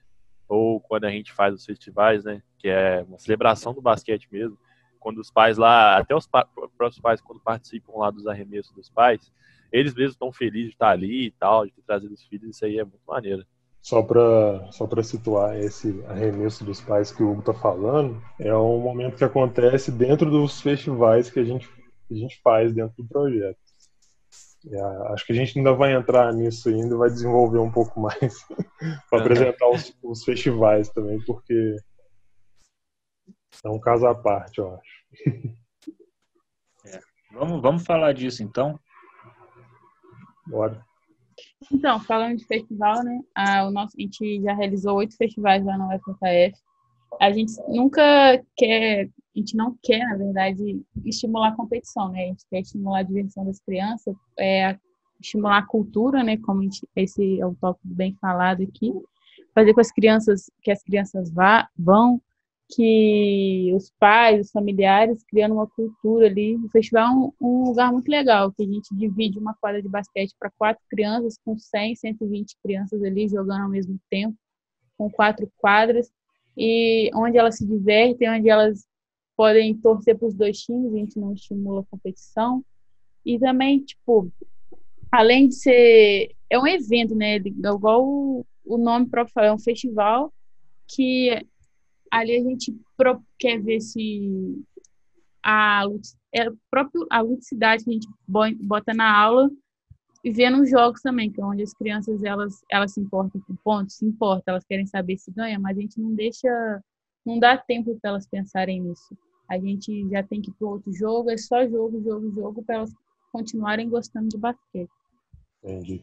ou quando a gente faz os festivais, né, que é uma celebração do basquete mesmo, quando os pais lá, até os próprios pais quando participam lá dos arremessos dos pais, eles mesmos estão felizes de estar ali e tal, de ter trazido os filhos, isso aí é muito maneiro. Só para só situar esse arremesso dos pais que o Hugo está falando, é um momento que acontece dentro dos festivais que a gente, que a gente faz dentro do projeto. É, acho que a gente ainda vai entrar nisso ainda, vai desenvolver um pouco mais para apresentar os, os, festivais também, porque é um caso à parte, eu acho. É. Vamos, vamos falar disso então? Bora. Então, falando de festival, né? Ah, o nosso, a gente já realizou oito festivais lá na UFKF. A gente nunca quer, a gente não quer, na verdade, estimular a competição, né? A gente quer estimular a diversão das crianças, é, estimular a cultura, né? Como gente, esse é o tópico bem falado aqui, fazer com as crianças que as crianças vá, vão, que os pais, os familiares, criando uma cultura ali. O festival é um, um lugar muito legal, que a gente divide uma quadra de basquete para quatro crianças, com 100, 120 crianças ali jogando ao mesmo tempo, com quatro quadras, e onde elas se divertem, onde elas podem torcer para os dois times, a gente não estimula a competição. E também, tipo, além de ser. É um evento, né? Igual o, o nome próprio fala, é um festival que ali a gente quer ver se a, é, próprio, a ludicidade que a gente bota na aula e vê nos jogos também, que é onde as crianças elas, elas se importam com pontos, se importam, elas querem saber se ganha, mas a gente não deixa, não dá tempo para elas pensarem nisso. A gente já tem que ir para outro jogo, é só jogo, jogo, jogo, para elas continuarem gostando de basquete. Entendi.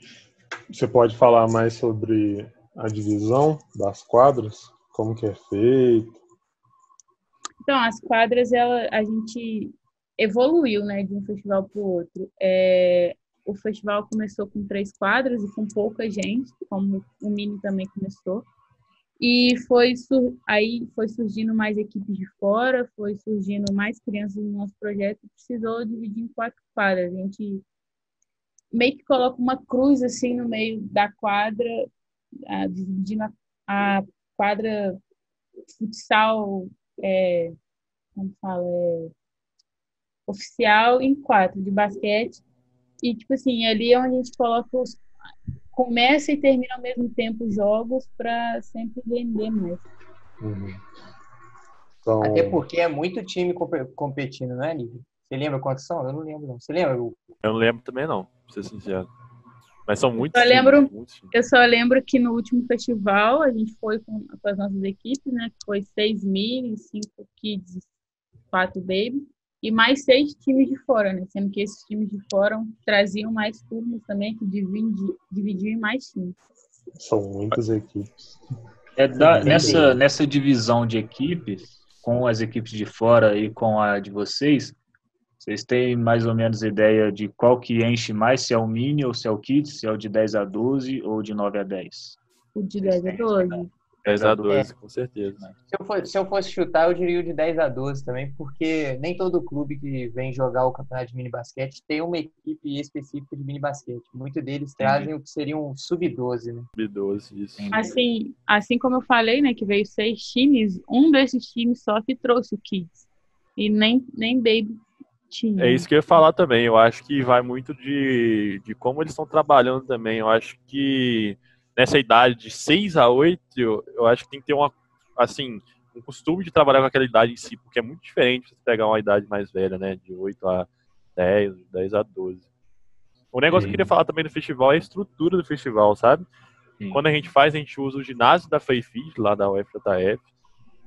Você pode falar mais sobre a divisão das quadras? Como que é feito? Então, as quadras, ela, a gente evoluiu, né, de um festival para o outro. É, o festival começou com três quadras e com pouca gente, como o Mini também começou. E foi aí foi surgindo mais equipes de fora, foi surgindo mais crianças no nosso projeto, e precisou dividir em quatro quadras. A gente meio que coloca uma cruz assim no meio da quadra, dividindo a, a quadra futsal, é, como fala, é, oficial em quatro de basquete. E, tipo assim, ali é onde a gente coloca os. Começa e termina ao mesmo tempo os jogos para sempre render mais. Uhum. Então... Até porque é muito time competindo, né, Nível? Você lembra quantos são? Eu não lembro, não. Você lembra? Eu não lembro também, não, pra ser sincero. Mas são muitos. Eu, lembro, eu só lembro que no último festival a gente foi com, com as nossas equipes, né? Foi seis mil, cinco kids, quatro baby e mais seis times de fora, né? Sendo que esses times de fora traziam mais turnos também que dividiam, dividiam em mais times. São muitas equipes. É da, nessa, nessa divisão de equipes, com as equipes de fora e com a de vocês, vocês têm mais ou menos ideia de qual que enche mais, se é o mini ou se é o kids, se é o de 10 a 12 ou de 9 a 10? O de 10 a 12. 10 a 12, é. com certeza. Se eu, fosse, se eu, fosse, chutar, eu diria o de 10 a 12 também, porque nem todo clube que vem jogar o campeonato de mini basquete tem uma equipe específica de mini basquete. Muitos deles trazem o que seria um sub-12, né? Sub-12, isso. Assim, assim como eu falei, né, que veio seis times, um desses times só que trouxe o Kids. E nem, nem Baby tinha. É isso que eu ia falar também. Eu acho que vai muito de, de como eles estão trabalhando também. Eu acho que nessa idade de 6 a 8, eu, acho que tem que ter uma, assim, um costume de trabalhar com aquela idade em si, porque é muito diferente você pegar uma idade mais velha, né? De 8 a 10, 10 a 12. O negócio Sim. que eu queria falar também do festival é a estrutura do festival, sabe? Sim. Quando a gente faz, a gente usa o ginásio da FEIFIT, lá da UFJF.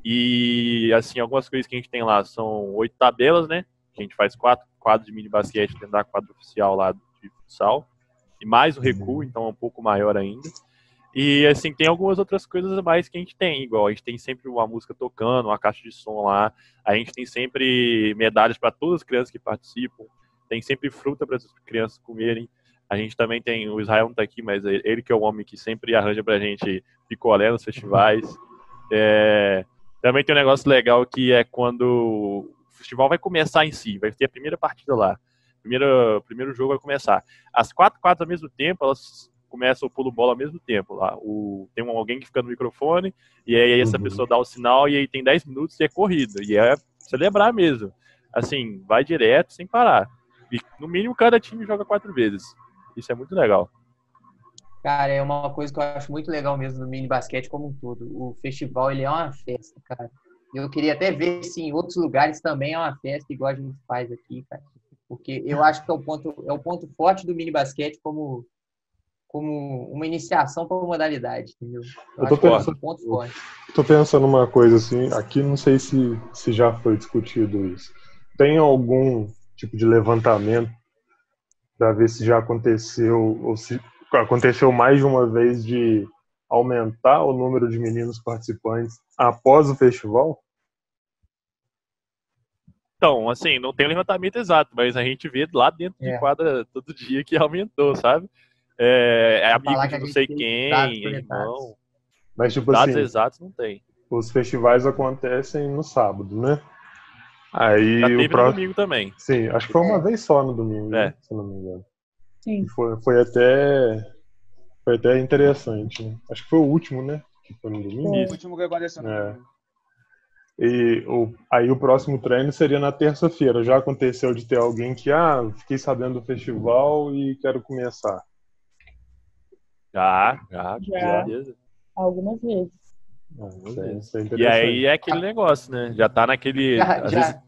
E, assim, algumas coisas que a gente tem lá são oito tabelas, né? a gente faz quatro quadros de mini basquete dentro da quadra oficial lá de futsal, e mais o recuo, uhum. então é um pouco maior ainda. E assim, tem algumas outras coisas a mais que a gente tem, igual a gente tem sempre uma música tocando, uma caixa de som lá, a gente tem sempre medalhas para todas as crianças que participam, tem sempre fruta para as crianças comerem. A gente também tem, o Israel não tá aqui, mas ele que é o homem que sempre arranja pra gente picolé nos festivais. É, também tem um negócio legal que é quando festival vai começar em si, vai ter a primeira partida lá. Primeiro, primeiro jogo vai começar. As quatro quadras ao mesmo tempo, elas começam o pulo bola ao mesmo tempo. Lá. O, tem um, alguém que fica no microfone, e aí essa uhum. pessoa dá o sinal, e aí tem 10 minutos e é corrida. E é celebrar mesmo. Assim, vai direto, sem parar. E no mínimo cada time joga quatro vezes. Isso é muito legal. Cara, é uma coisa que eu acho muito legal mesmo do mini basquete como um todo. O festival, ele é uma festa, cara. Eu queria até ver se em outros lugares também é uma festa igual a gente faz aqui, cara. Porque eu acho que é o ponto, é o ponto forte do mini basquete como, como uma iniciação para a modalidade, entendeu? Eu, eu tô pensando, é um ponto forte. Tô pensando uma coisa assim, aqui não sei se, se já foi discutido isso. Tem algum tipo de levantamento para ver se já aconteceu ou se aconteceu mais de uma vez de aumentar o número de meninos participantes após o festival? Então, assim, não tem levantamento exato, mas a gente vê lá dentro É. de quadra todo dia que aumentou, sabe? É, é amigo que de não sei quem, é irmão. Mas, tipo Dados assim, exatos não tem. os festivais acontecem no sábado, né? Aí Já o teve no próximo. domingo também. Sim, acho que foi uma É. vez só no domingo, É. né? se eu não me engano. Sim. E Foi, foi até. Foi até interessante, né? Acho que foi o último, né? Que foi no domingo. O último que aconteceu. no É. E o, aí o próximo treino seria na terça-feira. Já aconteceu de ter alguém que, ah, fiquei sabendo do festival e quero começar. Já, já, Já. Algumas vezes. Ah, isso, é, isso é E aí é aquele negócio, né? Já tá naquele. Já- às já- vezes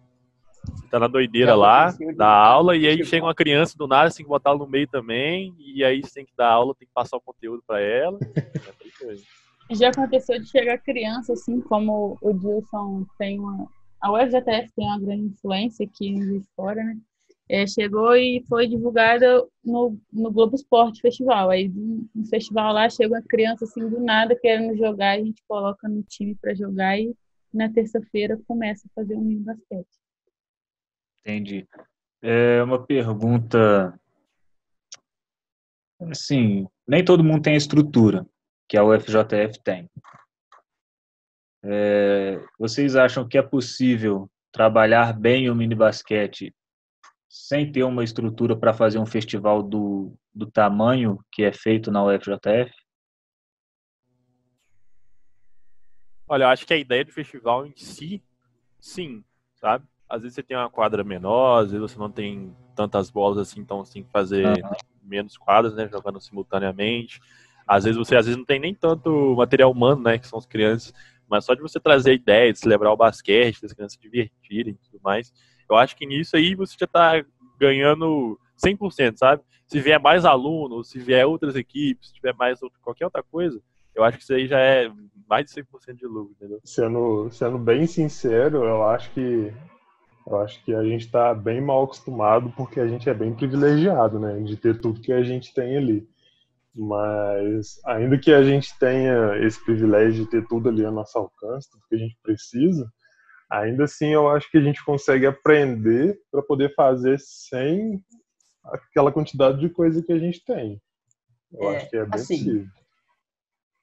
você tá na doideira já lá, da aula, e aí Tipo- chega uma criança do nada, você tem que botar ela no meio também, e aí você tem que dar aula, tem que passar o conteúdo pra ela. É. Já aconteceu de chegar criança, assim, como o Dilson tem uma. A UFJF tem uma grande influência aqui em Juiz Fora, né? É, chegou e foi divulgada no, no Globo Esporte Festival. Aí no festival lá chega uma criança assim do nada querendo jogar, a gente coloca no time para jogar e na terça-feira começa a fazer um mini basquete. Entendi. É uma pergunta. Assim, nem todo mundo tem a estrutura que a UFJF tem. É, vocês acham que é possível trabalhar bem o mini basquete sem ter uma estrutura para fazer um festival do, do tamanho que é feito na UFJF? Olha, eu acho que a ideia do festival em si, sim, sabe? Às vezes você tem uma quadra menor, às vezes você não tem tantas bolas assim, então você tem que fazer Aham. menos quadras, né? Jogando simultaneamente. Às vezes você às vezes não tem nem tanto material humano, né? Que são as crianças. Mas só de você trazer a ideia, de celebrar o basquete, das crianças se divertirem e tudo mais. Eu acho que nisso aí você já tá ganhando 100%, sabe? Se vier mais alunos, se vier outras equipes, se tiver mais outra- qualquer outra coisa, eu acho que isso aí já é mais de 100% de lucro, entendeu? Sendo, sendo bem sincero, eu acho que eu acho que a gente está bem mal acostumado porque a gente é bem privilegiado, né, de ter tudo que a gente tem ali. Mas ainda que a gente tenha esse privilégio de ter tudo ali ao nosso alcance, tudo que a gente precisa, ainda assim eu acho que a gente consegue aprender para poder fazer sem aquela quantidade de coisa que a gente tem. Eu É, acho que é bem assim, possível.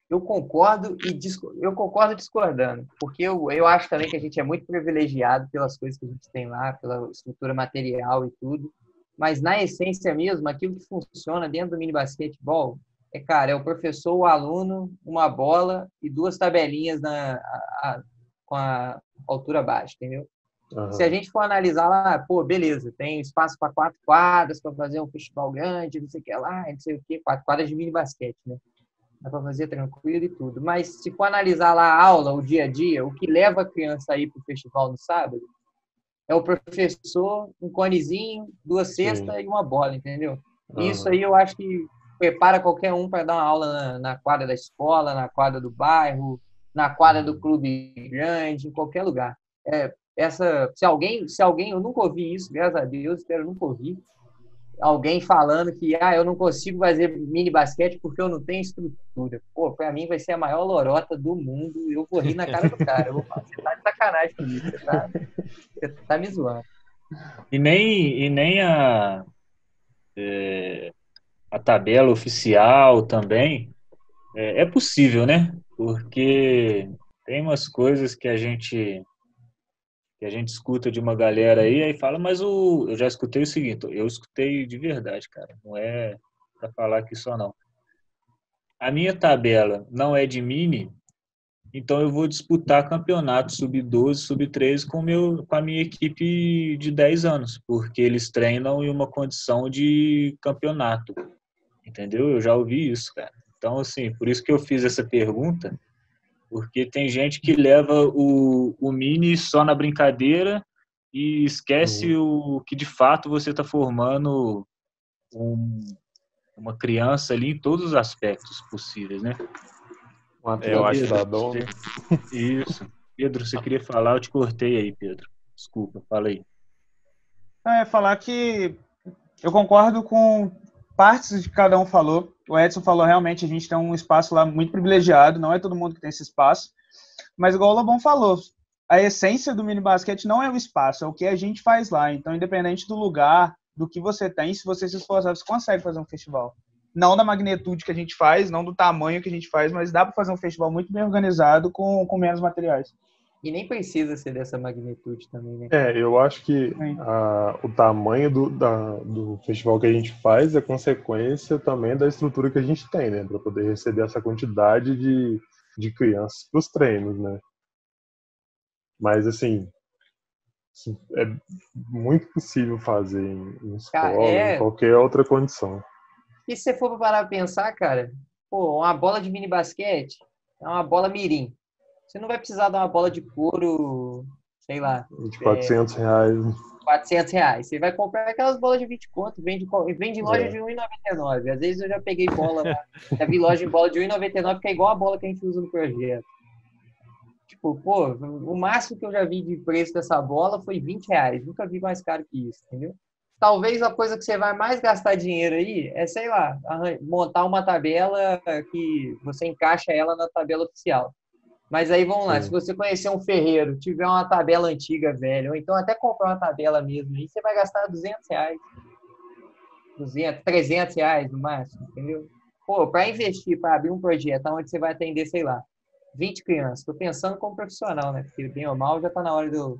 Eu concordo e disco- eu concordo discordando, porque eu, eu acho também que a gente é muito privilegiado pelas coisas que a gente tem lá, pela estrutura material e tudo. Mas na essência mesmo, aquilo que funciona dentro do mini basquetebol é, cara, é o professor, o aluno, uma bola e duas tabelinhas na, a- a- com a altura baixa, entendeu? Aham. Se a gente for analisar lá, pô, beleza, tem espaço para quatro quadras para fazer um festival grande, não sei o que lá, não sei o que, quatro quadras de mini basquete, né? Dá para fazer tranquilo e tudo. Mas se for analisar lá a aula, o dia a dia, o que leva a criança a ir para o festival no sábado é o professor, um conezinho, duas cestas e uma bola, entendeu? Isso Aham. aí eu acho que prepara qualquer um para dar uma aula na, na quadra da escola, na quadra do bairro, na quadra do clube grande, em qualquer lugar. É, essa, se alguém, se alguém, eu nunca ouvi isso, graças a Deus, espero nunca ouvir, alguém falando que ah, eu não consigo fazer mini basquete porque eu não tenho estrutura. Pô, para mim vai ser a maior lorota do mundo. Eu vou rir na cara do cara. Eu vou falar, você tá de sacanagem comigo, você tá, você tá me zoando. E nem, e nem a, é, a tabela oficial também é, é possível, né? Porque tem umas coisas que a gente que a gente escuta de uma galera aí aí fala, mas o eu já escutei o seguinte, eu escutei de verdade, cara, não é para falar aqui só não. A minha tabela não é de mini, então eu vou disputar campeonato sub-12, sub-13 com, meu, com a minha equipe de 10 anos, porque eles treinam em uma condição de campeonato. Entendeu? Eu já ouvi isso, cara. Então, assim, por isso que eu fiz essa pergunta, porque tem gente que leva o, o mini só na brincadeira e esquece o que de fato você está formando um, uma criança ali em todos os aspectos possíveis, né? É, eu acho cidadão, né? Isso. Pedro, você queria falar, eu te cortei aí, Pedro. Desculpa, fala aí. Não, é falar que eu concordo com partes de cada um falou. O Edson falou realmente a gente tem um espaço lá muito privilegiado, não é todo mundo que tem esse espaço. Mas igual o Lobão falou, a essência do mini basquete não é o espaço, é o que a gente faz lá. Então, independente do lugar, do que você tem, se você se esforçar, você consegue fazer um festival. Não da magnitude que a gente faz, não do tamanho que a gente faz, mas dá para fazer um festival muito bem organizado com, com menos materiais. E nem precisa ser dessa magnitude também, né? É, eu acho que a, o tamanho do, da, do festival que a gente faz é consequência também da estrutura que a gente tem, né? Para poder receber essa quantidade de, de crianças para os treinos, né? Mas, assim, é muito possível fazer em, em escola, cara, é... em qualquer outra condição. E se você for parar pra pensar, cara, pô, uma bola de mini basquete é uma bola mirim. Você não vai precisar dar uma bola de couro, sei lá. De 400 é, reais. 400 reais. Você vai comprar aquelas bolas de 20 conto, vende, vende em loja é. de 1,99. Às vezes eu já peguei bola, já vi loja de bola de 1,99, que é igual a bola que a gente usa no projeto. Tipo, pô, o máximo que eu já vi de preço dessa bola foi 20 reais. Nunca vi mais caro que isso, entendeu? Talvez a coisa que você vai mais gastar dinheiro aí é, sei lá, montar uma tabela que você encaixa ela na tabela oficial. Mas aí vamos lá, Sim. se você conhecer um ferreiro, tiver uma tabela antiga, velho, ou então até comprar uma tabela mesmo, aí você vai gastar 200 reais. 200, 300 reais no máximo, entendeu? Pô, para investir, para abrir um projeto onde você vai atender, sei lá, 20 crianças. Estou pensando como profissional, né? Porque bem ou mal já está na hora do,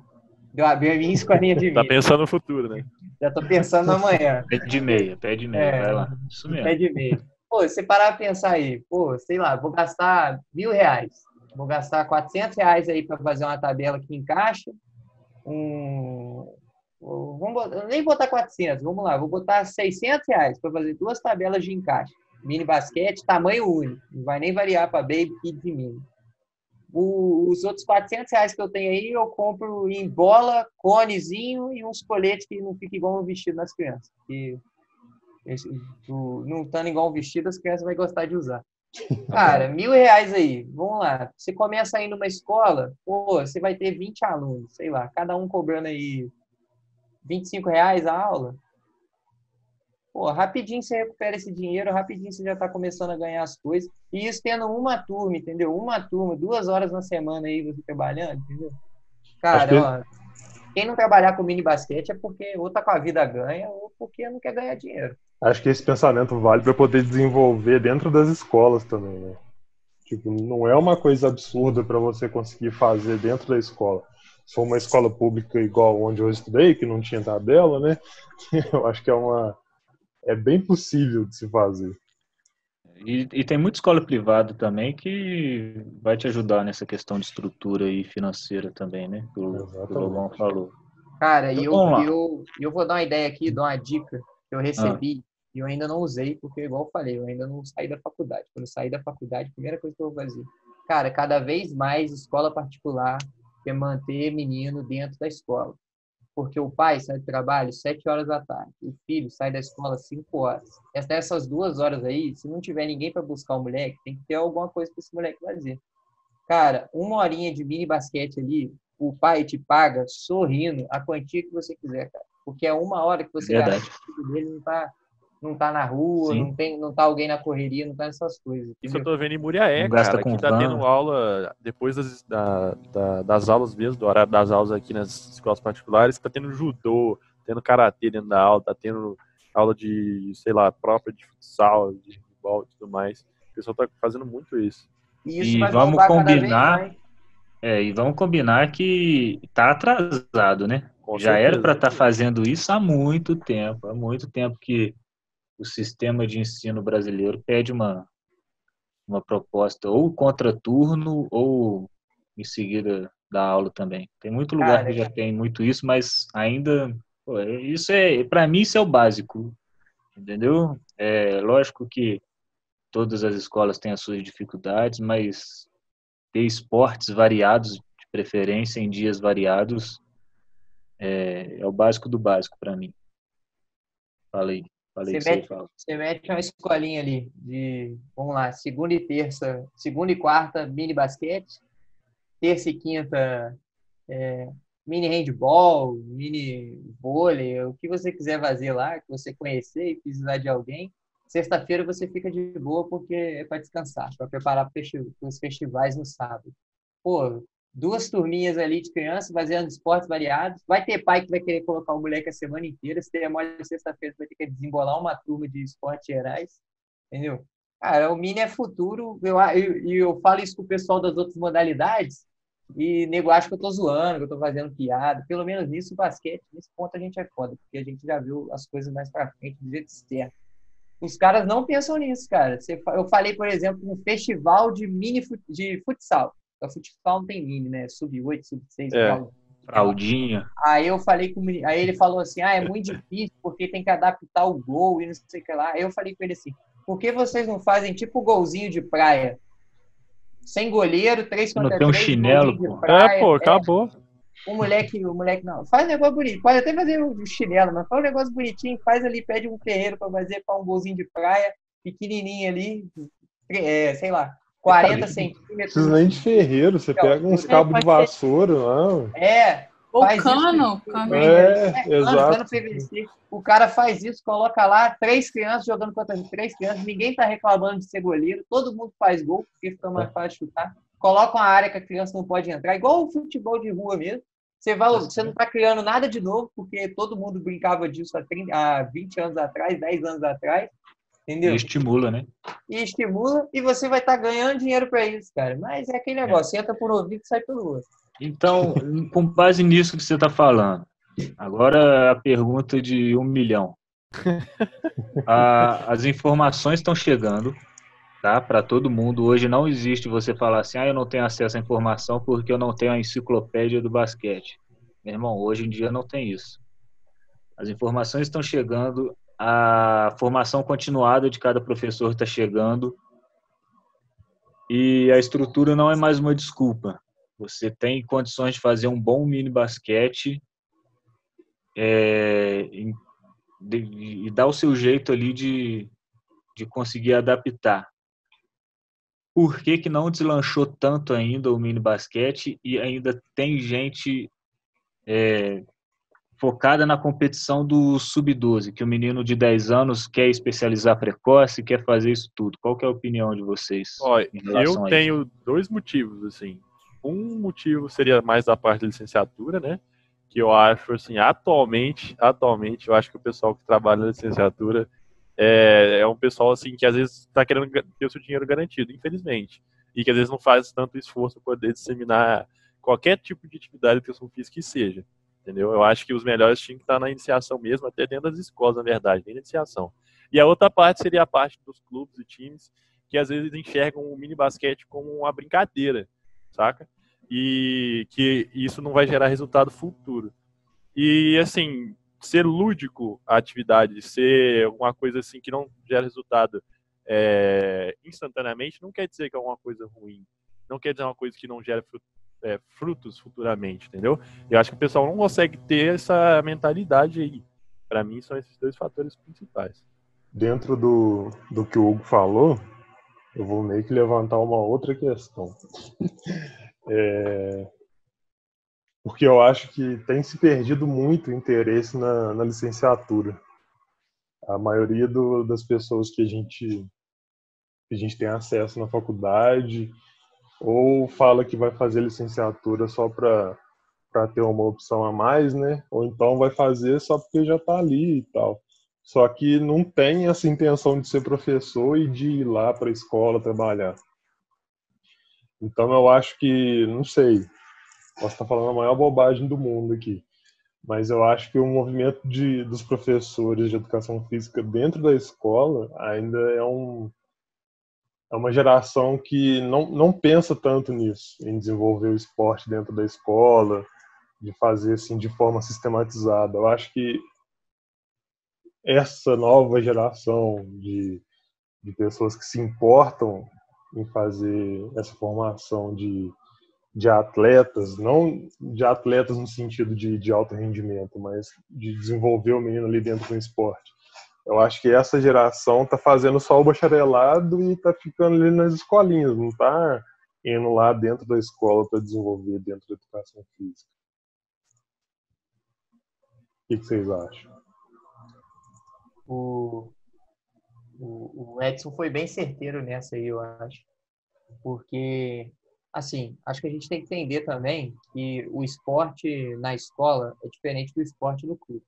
de eu abrir a minha escolinha de Tá pensando no futuro, né? Já estou pensando no amanhã. Pé de meia, pé de meia, é, vai lá. Isso mesmo. Pé de meia. Pô, você parar a pensar aí, pô, sei lá, vou gastar mil reais. Vou gastar 400 reais aí para fazer uma tabela que encaixa. Um, vamos botar, nem botar 400, vamos lá, vou botar 600 reais para fazer duas tabelas de encaixe. Mini basquete, tamanho único, não vai nem variar para baby, kids e mini. O, os outros 400 reais que eu tenho aí, eu compro em bola, conezinho e uns coletes que não fiquem igual um vestido nas crianças. Que, não estando igual um vestido, as crianças vão gostar de usar. Cara, mil reais aí, vamos lá. Você começa aí numa escola, pô, você vai ter 20 alunos, sei lá, cada um cobrando aí 25 reais a aula. Pô, rapidinho você recupera esse dinheiro, rapidinho você já está começando a ganhar as coisas. E isso tendo uma turma, entendeu? Uma turma, duas horas na semana aí você trabalhando, entendeu? Cara, que... ó, quem não trabalhar com mini basquete é porque ou tá com a vida ganha ou porque não quer ganhar dinheiro. Acho que esse pensamento vale para poder desenvolver dentro das escolas também, né? Tipo, não é uma coisa absurda para você conseguir fazer dentro da escola. Se for uma escola pública igual onde eu estudei, que não tinha tabela, né? Eu acho que é uma é bem possível de se fazer. E, e, tem muita escola privada também que vai te ajudar nessa questão de estrutura e financeira também, né? Que o, que o Lobão falou. Cara, então, eu, eu, eu vou dar uma ideia aqui, dar uma dica que eu recebi ah. E eu ainda não usei, porque, igual eu falei, eu ainda não saí da faculdade. Quando eu sair da faculdade, a primeira coisa que eu vou fazer, cara, cada vez mais escola particular quer manter menino dentro da escola porque o pai sai do trabalho sete horas da tarde, o filho sai da escola cinco horas. Essas duas horas aí, se não tiver ninguém para buscar o moleque, tem que ter alguma coisa para esse moleque fazer. Cara, uma horinha de mini basquete ali, o pai te paga sorrindo a quantia que você quiser, cara. Porque é uma hora que você gasta dele não tá não tá na rua, não tem, não tá alguém na correria, não tá nessas coisas. Isso eu tô vendo em Muriaé, cara, que tá tendo aula depois das, da, da, das aulas mesmo, do horário das aulas aqui nas escolas particulares, tá tendo judô, tendo karatê dentro da aula, tá tendo aula de, sei lá, própria de futsal, de futebol e tudo mais. O pessoal tá fazendo muito isso. E, isso e vamos combinar, é, e vamos combinar que tá atrasado, né? Com Já certeza. era para estar tá fazendo isso há muito tempo, há muito tempo que o sistema de ensino brasileiro pede uma, uma proposta ou contraturno ou em seguida da aula também. Tem muito lugar Cara, que já tem muito isso, mas ainda pô, isso é para mim isso é o básico, entendeu? É lógico que todas as escolas têm as suas dificuldades, mas ter esportes variados, de preferência em dias variados, é, é o básico do básico para mim. Falei. Falei você, mete, você mete uma escolinha ali de, vamos lá, segunda e terça, segunda e quarta, mini basquete, terça e quinta, é, mini handball, mini vôlei, o que você quiser fazer lá, que você conhecer e precisar de alguém. Sexta-feira você fica de boa porque é para descansar, para preparar para os festivais no sábado. Pô, duas turminhas ali de criança fazendo esportes variados. Vai ter pai que vai querer colocar o moleque a semana inteira. Se der mole sexta-feira, vai ter que desembolar uma turma de esportes gerais. Entendeu? Cara, o mini é futuro. E eu, eu, eu falo isso com o pessoal das outras modalidades. E nego acha que eu tô zoando, que eu tô fazendo piada. Pelo menos nisso, o basquete, nesse ponto a gente é foda, porque a gente já viu as coisas mais pra frente do jeito certo. Os caras não pensam nisso, cara. Eu falei, por exemplo, um festival de mini de futsal. O futsal não tem mini, né? Sub-8, sub-6. É, fraldinha. Aí eu falei com Aí ele falou assim: ah, é muito difícil porque tem que adaptar o gol e não sei o que lá. Aí eu falei com ele assim: por que vocês não fazem tipo golzinho de praia? Sem goleiro, três contra três. Não tem um chinelo, pô. Praia, é, pô, acabou. É, o moleque, o moleque não. Faz um negócio bonito. Pode até fazer um chinelo, mas faz um negócio bonitinho. Faz ali, pede um ferreiro para fazer para um golzinho de praia, pequenininho ali, é, sei lá, 40 centímetros. Não precisa nem de ferreiro, você pega uns cabos de vassoura, não. É, ou cano, cano. É, é, exato. Cano PVC. O cara faz isso, coloca lá três crianças jogando contra três crianças, ninguém tá reclamando de ser goleiro, todo mundo faz gol, porque fica mais fácil chutar. Coloca uma área que a criança não pode entrar, igual o futebol de rua mesmo. Você, vai, você não está criando nada de novo, porque todo mundo brincava disso há, 30, há 20 anos atrás, 10 anos atrás. Entendeu? E estimula, né? E estimula, e você vai estar tá ganhando dinheiro para isso, cara. Mas é aquele negócio, é. entra por um ouvido e sai pelo outro. Então, com base nisso que você está falando, agora a pergunta de um milhão. A, as informações estão chegando tá? para todo mundo. Hoje não existe você falar assim, ah, eu não tenho acesso à informação porque eu não tenho a enciclopédia do basquete. Meu irmão, hoje em dia não tem isso. As informações estão chegando, a formação continuada de cada professor está chegando e a estrutura não é mais uma desculpa. Você tem condições de fazer um bom mini basquete é, e, e dar o seu jeito ali de, de conseguir adaptar. Por que, que não deslanchou tanto ainda o mini basquete e ainda tem gente é, focada na competição do sub-12, que o menino de 10 anos quer especializar precoce, quer fazer isso tudo. Qual é a opinião de vocês? Olha, eu tenho dois motivos, assim. Um motivo seria mais da parte da licenciatura, né? Que eu acho, assim, atualmente, atualmente, eu acho que o pessoal que trabalha na licenciatura é, é um pessoal, assim, que às vezes está querendo ter o seu dinheiro garantido, infelizmente. E que às vezes não faz tanto esforço para poder disseminar qualquer tipo de atividade de educação física que seja. Entendeu? Eu acho que os melhores tinham que estar na iniciação mesmo, até dentro das escolas, na verdade, na iniciação. E a outra parte seria a parte dos clubes e times que às vezes enxergam o mini basquete como uma brincadeira saca? E que isso não vai gerar resultado futuro. E, assim, ser lúdico a atividade, ser uma coisa assim que não gera resultado é, instantaneamente, não quer dizer que é uma coisa ruim. Não quer dizer uma coisa que não gera é, frutos futuramente, entendeu? Eu acho que o pessoal não consegue ter essa mentalidade aí. Para mim, são esses dois fatores principais. Dentro do, do que o Hugo falou, eu vou meio que levantar uma outra questão. é, porque eu acho que tem se perdido muito interesse na, na licenciatura. A maioria do, das pessoas que a gente que a gente tem acesso na faculdade ou fala que vai fazer licenciatura só para ter uma opção a mais, né? Ou então vai fazer só porque já está ali e tal. Só que não tem essa intenção de ser professor e de ir lá para a escola trabalhar. Então eu acho que, não sei, posso estar falando a maior bobagem do mundo aqui, mas eu acho que o movimento de, dos professores de educação física dentro da escola ainda é um é uma geração que não, não pensa tanto nisso, em desenvolver o esporte dentro da escola, de fazer assim de forma sistematizada. Eu acho que essa nova geração de, de pessoas que se importam em fazer essa formação de, de atletas, não de atletas no sentido de, de alto rendimento, mas de desenvolver o menino ali dentro do esporte. Eu acho que essa geração está fazendo só o bacharelado e está ficando ali nas escolinhas, não está indo lá dentro da escola para desenvolver dentro da educação física. O que, que vocês acham? o O, o Edson foi bem certeiro nessa aí, eu acho. Porque, assim, acho que a gente tem que entender também que o esporte na escola é diferente do esporte no clube.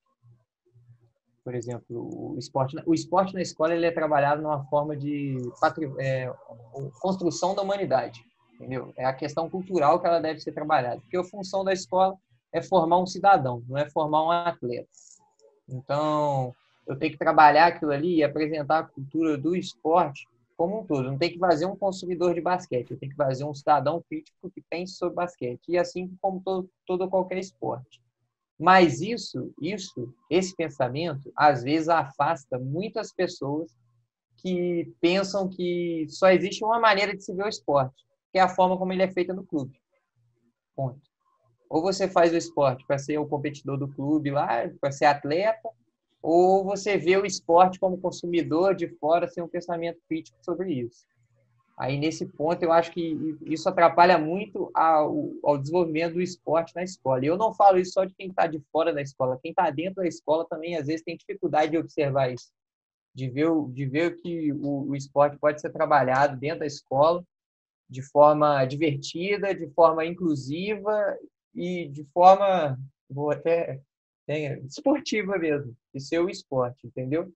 Por exemplo, o esporte, o esporte na escola ele é trabalhado numa forma de é, construção da humanidade, entendeu? É a questão cultural que ela deve ser trabalhada. Porque a função da escola é formar um cidadão, não é formar um atleta. Então, eu tenho que trabalhar aquilo ali e apresentar a cultura do esporte como um todo. Não tem que fazer um consumidor de basquete, eu tenho que fazer um cidadão crítico que pense sobre basquete. E assim como todo, todo qualquer esporte. Mas isso, isso, esse pensamento, às vezes afasta muitas pessoas que pensam que só existe uma maneira de se ver o esporte, que é a forma como ele é feito no clube. Ponto. Ou você faz o esporte para ser o competidor do clube lá, para ser atleta, ou você vê o esporte como consumidor de fora sem um pensamento crítico sobre isso. Aí, nesse ponto, eu acho que isso atrapalha muito ao, ao desenvolvimento do esporte na escola. E eu não falo isso só de quem está de fora da escola. Quem está dentro da escola também, às vezes, tem dificuldade de observar isso. De ver, de ver que o, o esporte pode ser trabalhado dentro da escola de forma divertida, de forma inclusiva e de forma, vou até, é, esportiva mesmo, de ser o esporte, entendeu?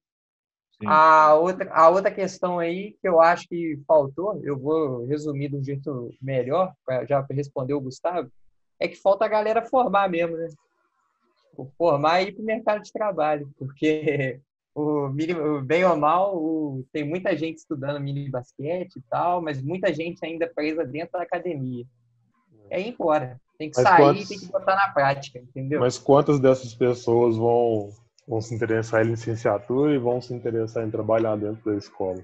A outra, a outra questão aí que eu acho que faltou, eu vou resumir de um jeito melhor, já responder o Gustavo, é que falta a galera formar mesmo, né? Formar e ir para o mercado de trabalho, porque o bem ou mal, o, tem muita gente estudando mini basquete e tal, mas muita gente ainda presa dentro da academia. É ir embora. Tem que mas sair quantos, tem que botar na prática, entendeu? Mas quantas dessas pessoas vão vão se interessar em licenciatura e vão se interessar em trabalhar dentro da escola.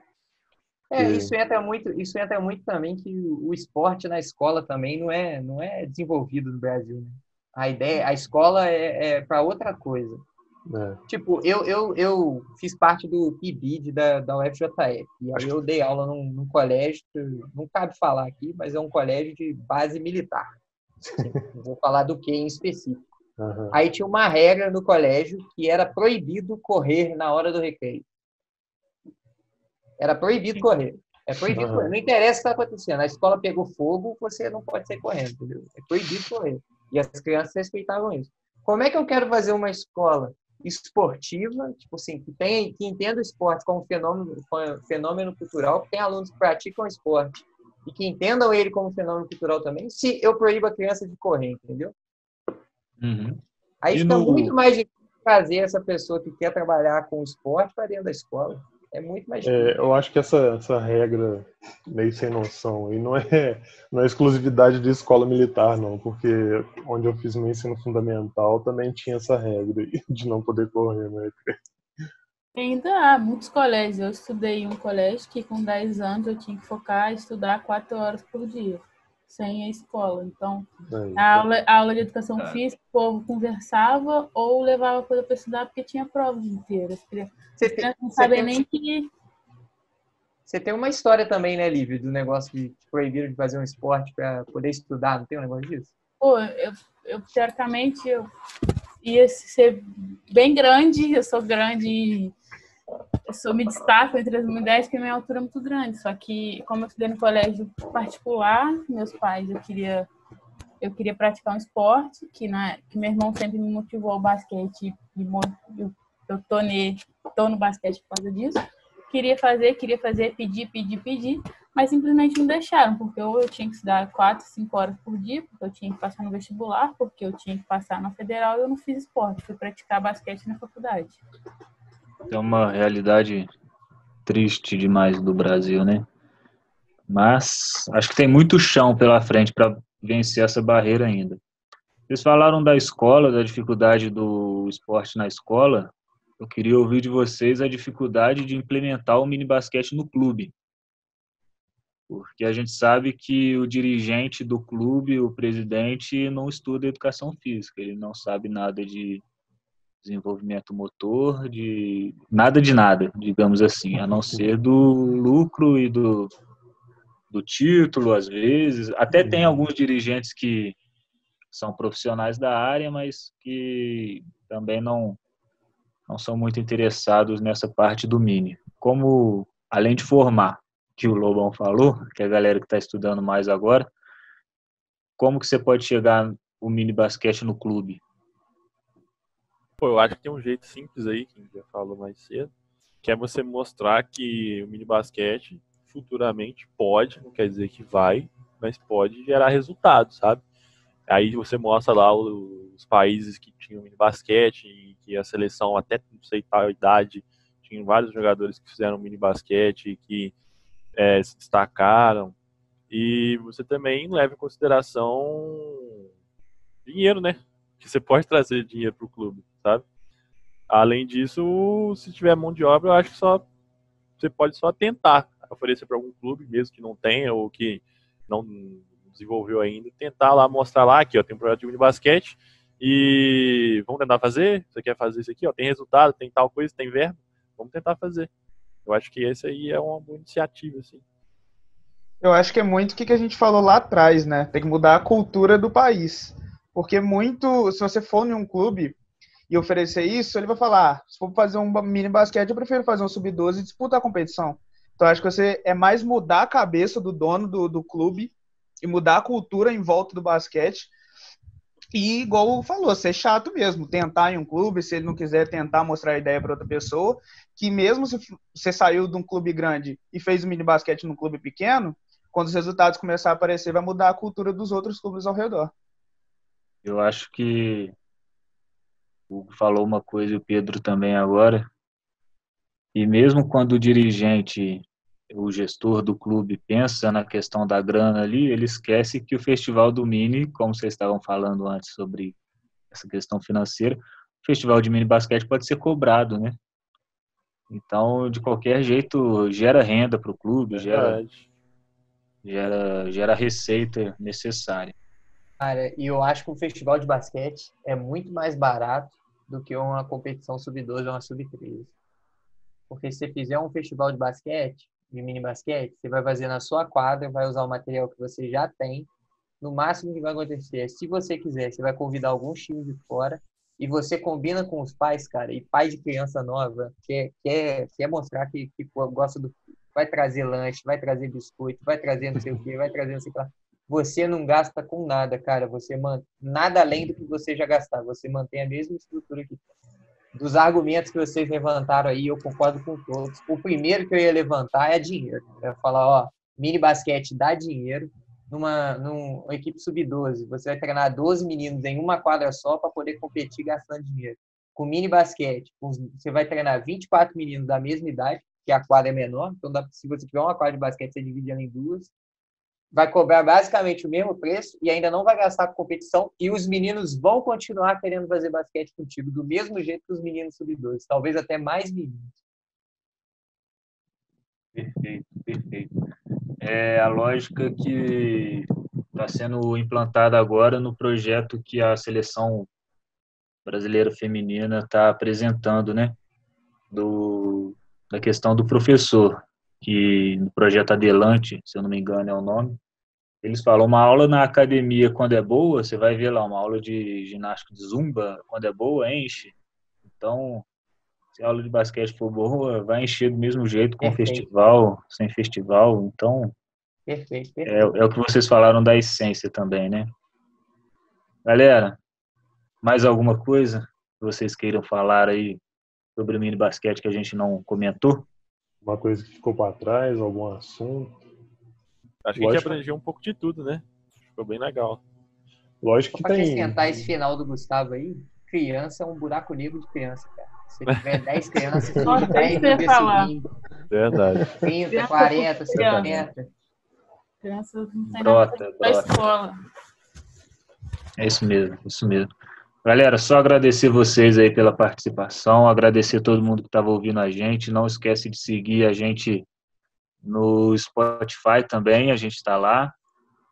É, isso entra muito, isso entra muito também que o esporte na escola também não é, não é desenvolvido no Brasil. Né? A ideia, a escola é, é para outra coisa. É. Tipo, eu, eu, eu fiz parte do PIBID da, da UFJF. E aí eu dei aula num, num colégio, não cabe falar aqui, mas é um colégio de base militar. Não vou falar do que em específico. Uhum. Aí tinha uma regra no colégio que era proibido correr na hora do recreio. Era proibido correr. É proibido uhum. correr. Não interessa o que está acontecendo. A escola pegou fogo, você não pode sair correndo, entendeu? É proibido correr. E as crianças respeitavam isso. Como é que eu quero fazer uma escola esportiva, tipo assim, que, tem, que entenda o esporte como fenômeno, fenômeno cultural, que tem alunos que praticam esporte e que entendam ele como fenômeno cultural também, se eu proíbo a criança de correr, entendeu? Uhum. Aí e fica no... muito mais difícil fazer essa pessoa que quer trabalhar com esporte para dentro da escola. É muito mais difícil. É, eu acho que essa, essa regra meio sem noção e não é, não é exclusividade de escola militar, não, porque onde eu fiz meu ensino fundamental também tinha essa regra de não poder correr, né? Ainda há muitos colégios. Eu estudei em um colégio que com 10 anos eu tinha que focar e estudar 4 horas por dia sem a escola. Então, a aula, a aula de educação é. física, o povo conversava ou levava coisa para estudar porque tinha provas inteiras. Você tem, não sabem nem que. Você tem uma história também, né, Lívia, do negócio de te proibiram de fazer um esporte para poder estudar, não tem um negócio disso? Pô, eu, eu teoricamente eu ia ser bem grande, eu sou grande sou, me destaco entre as mulheres porque minha altura é muito grande. Só que, como eu estudei no colégio particular, meus pais, eu queria, eu queria praticar um esporte, que, na, que meu irmão sempre me motivou ao basquete. E eu, eu tô, ne, tô no basquete por causa disso. Queria fazer, queria fazer, pedir, pedir, pedir, mas simplesmente não deixaram, porque ou eu tinha que estudar quatro, cinco horas por dia, porque eu tinha que passar no vestibular, porque eu tinha que passar na federal e eu não fiz esporte, fui praticar basquete na faculdade. É uma realidade triste demais do Brasil, né? Mas acho que tem muito chão pela frente para vencer essa barreira ainda. Vocês falaram da escola, da dificuldade do esporte na escola. Eu queria ouvir de vocês a dificuldade de implementar o mini basquete no clube. Porque a gente sabe que o dirigente do clube, o presidente, não estuda educação física, ele não sabe nada de desenvolvimento motor, de nada de nada, digamos assim, a não ser do lucro e do, do título, às vezes. Até tem alguns dirigentes que são profissionais da área, mas que também não, não são muito interessados nessa parte do mini. como, além de formar, que o Lobão falou, que é a galera que está estudando mais agora, como que você pode chegar o mini basquete no clube? Pô, eu acho que tem um jeito simples aí, que a gente já falou mais cedo, que é você mostrar que o mini basquete futuramente pode, não quer dizer que vai, mas pode gerar resultados, sabe? Aí você mostra lá os países que tinham mini basquete e que a seleção até não sei tal idade tinha vários jogadores que fizeram mini basquete e que é, se destacaram. E você também leva em consideração dinheiro, né? Que você pode trazer dinheiro para o clube, sabe? Além disso, se tiver mão de obra, eu acho que só você pode só tentar oferecer para algum clube, mesmo que não tenha ou que não desenvolveu ainda, tentar lá mostrar lá que ó, tem um projeto de basquete e vamos tentar fazer. Você quer fazer isso aqui? Ó, tem resultado, tem tal coisa, tem verbo. Vamos tentar fazer. Eu acho que esse aí é uma boa iniciativa, assim. Eu acho que é muito o que a gente falou lá atrás, né? Tem que mudar a cultura do país. Porque muito, se você for em um clube e oferecer isso, ele vai falar: se for fazer um mini basquete, eu prefiro fazer um sub-12 e disputar a competição. Então, acho que você é mais mudar a cabeça do dono do, do clube e mudar a cultura em volta do basquete. E, igual falou, ser chato mesmo, tentar em um clube, se ele não quiser tentar mostrar a ideia para outra pessoa, que mesmo se você saiu de um clube grande e fez o mini basquete num clube pequeno, quando os resultados começarem a aparecer, vai mudar a cultura dos outros clubes ao redor. Eu acho que Hugo falou uma coisa e o Pedro também agora. E mesmo quando o dirigente, o gestor do clube pensa na questão da grana ali, ele esquece que o Festival do Mini, como vocês estavam falando antes sobre essa questão financeira, o Festival de Mini Basquete pode ser cobrado, né? Então, de qualquer jeito, gera renda para o clube, gera, gera, gera receita necessária. Cara, e eu acho que um festival de basquete é muito mais barato do que uma competição sub-12 ou uma sub-13. Porque se você fizer um festival de basquete, de mini basquete, você vai fazer na sua quadra, vai usar o material que você já tem. No máximo que vai acontecer é, se você quiser, você vai convidar alguns times de fora e você combina com os pais, cara, e pai de criança nova quer, quer, quer mostrar que, que gosta do. Vai trazer lanche, vai trazer biscoito, vai trazer não sei o que, vai trazer não sei o lá você não gasta com nada, cara. Você mantém nada além do que você já gastar. Você mantém a mesma estrutura que dos argumentos que vocês levantaram aí, eu concordo com todos. O primeiro que eu ia levantar é dinheiro. Eu ia falar, ó, mini basquete dá dinheiro. Numa, numa equipe sub-12, você vai treinar 12 meninos em uma quadra só para poder competir gastando dinheiro. Com mini basquete, você vai treinar 24 meninos da mesma idade, que a quadra é menor, então se você tiver uma quadra de basquete, você divide ela em duas, vai cobrar basicamente o mesmo preço e ainda não vai gastar com competição e os meninos vão continuar querendo fazer basquete contigo do mesmo jeito que os meninos sub-12, talvez até mais meninos. Perfeito, perfeito. É a lógica que está sendo implantada agora no projeto que a seleção brasileira feminina está apresentando, né? Do, da questão do professor, que no projeto Adelante, se eu não me engano é o nome, eles falam, uma aula na academia, quando é boa, você vai ver lá, uma aula de ginástica de zumba, quando é boa, enche. Então, se a aula de basquete for boa, vai encher do mesmo jeito, com perfeito. festival, sem festival. Então, perfeito, perfeito. É, é o que vocês falaram da essência também, né? Galera, mais alguma coisa que vocês queiram falar aí sobre o mini basquete que a gente não comentou? Uma coisa que ficou para trás, algum assunto? Acho que a gente abrangeu um pouco de tudo, né? Ficou bem legal. Lógico que pra tem. acrescentar esse final do Gustavo aí, criança é um buraco negro de criança, cara. Se tiver 10 crianças, 10 bebês subindo. Verdade. 30, 40, 50. Criança não tem Brota, nada brota. escola. É isso mesmo, isso mesmo. Galera, só agradecer vocês aí pela participação, agradecer todo mundo que estava ouvindo a gente. Não esquece de seguir a gente no Spotify também, a gente está lá.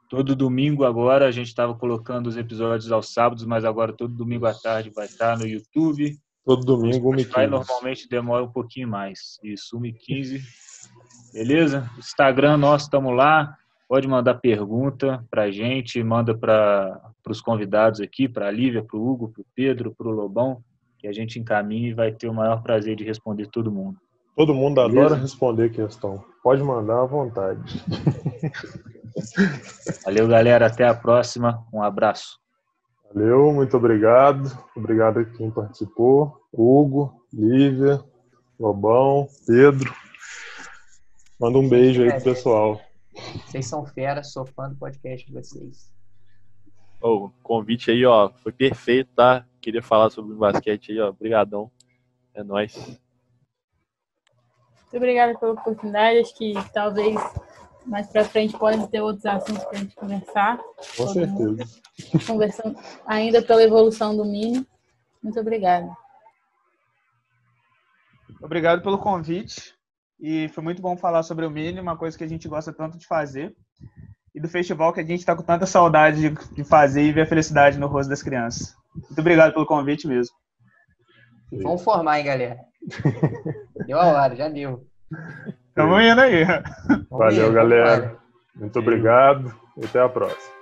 Todo domingo agora, a gente estava colocando os episódios aos sábados, mas agora todo domingo à tarde vai estar no YouTube. Todo domingo, 1 Spotify normalmente demora um pouquinho mais. Isso, 1h15. Beleza? Instagram nosso, estamos lá. Pode mandar pergunta para a gente, manda para os convidados aqui, para a Lívia, para o Hugo, para o Pedro, para o Lobão, que a gente encaminha e vai ter o maior prazer de responder todo mundo. Todo mundo Beleza. adora responder questão. Pode mandar à vontade. Valeu, galera. Até a próxima. Um abraço. Valeu, muito obrigado. Obrigado a quem participou. Hugo, Lívia, Lobão, Pedro. Manda um beijo aí pro pessoal. Vocês são feras, sou fã do podcast de vocês. O convite aí, ó, foi perfeito, tá? Queria falar sobre o basquete aí, ó. Obrigadão. É nóis. Muito obrigada pela oportunidade. Acho que talvez mais pra frente podem ter outros assuntos pra gente conversar. Com Todo certeza. Conversando ainda pela evolução do Mini. Muito obrigada. Obrigado pelo convite. E foi muito bom falar sobre o Mini, uma coisa que a gente gosta tanto de fazer. E do festival que a gente está com tanta saudade de- de fazer e ver a felicidade no rosto das crianças. Muito obrigado pelo convite mesmo. Vamos formar, hein, galera? Deu a hora, já deu. Tamo indo aí. Valeu, galera. Muito obrigado e até a próxima.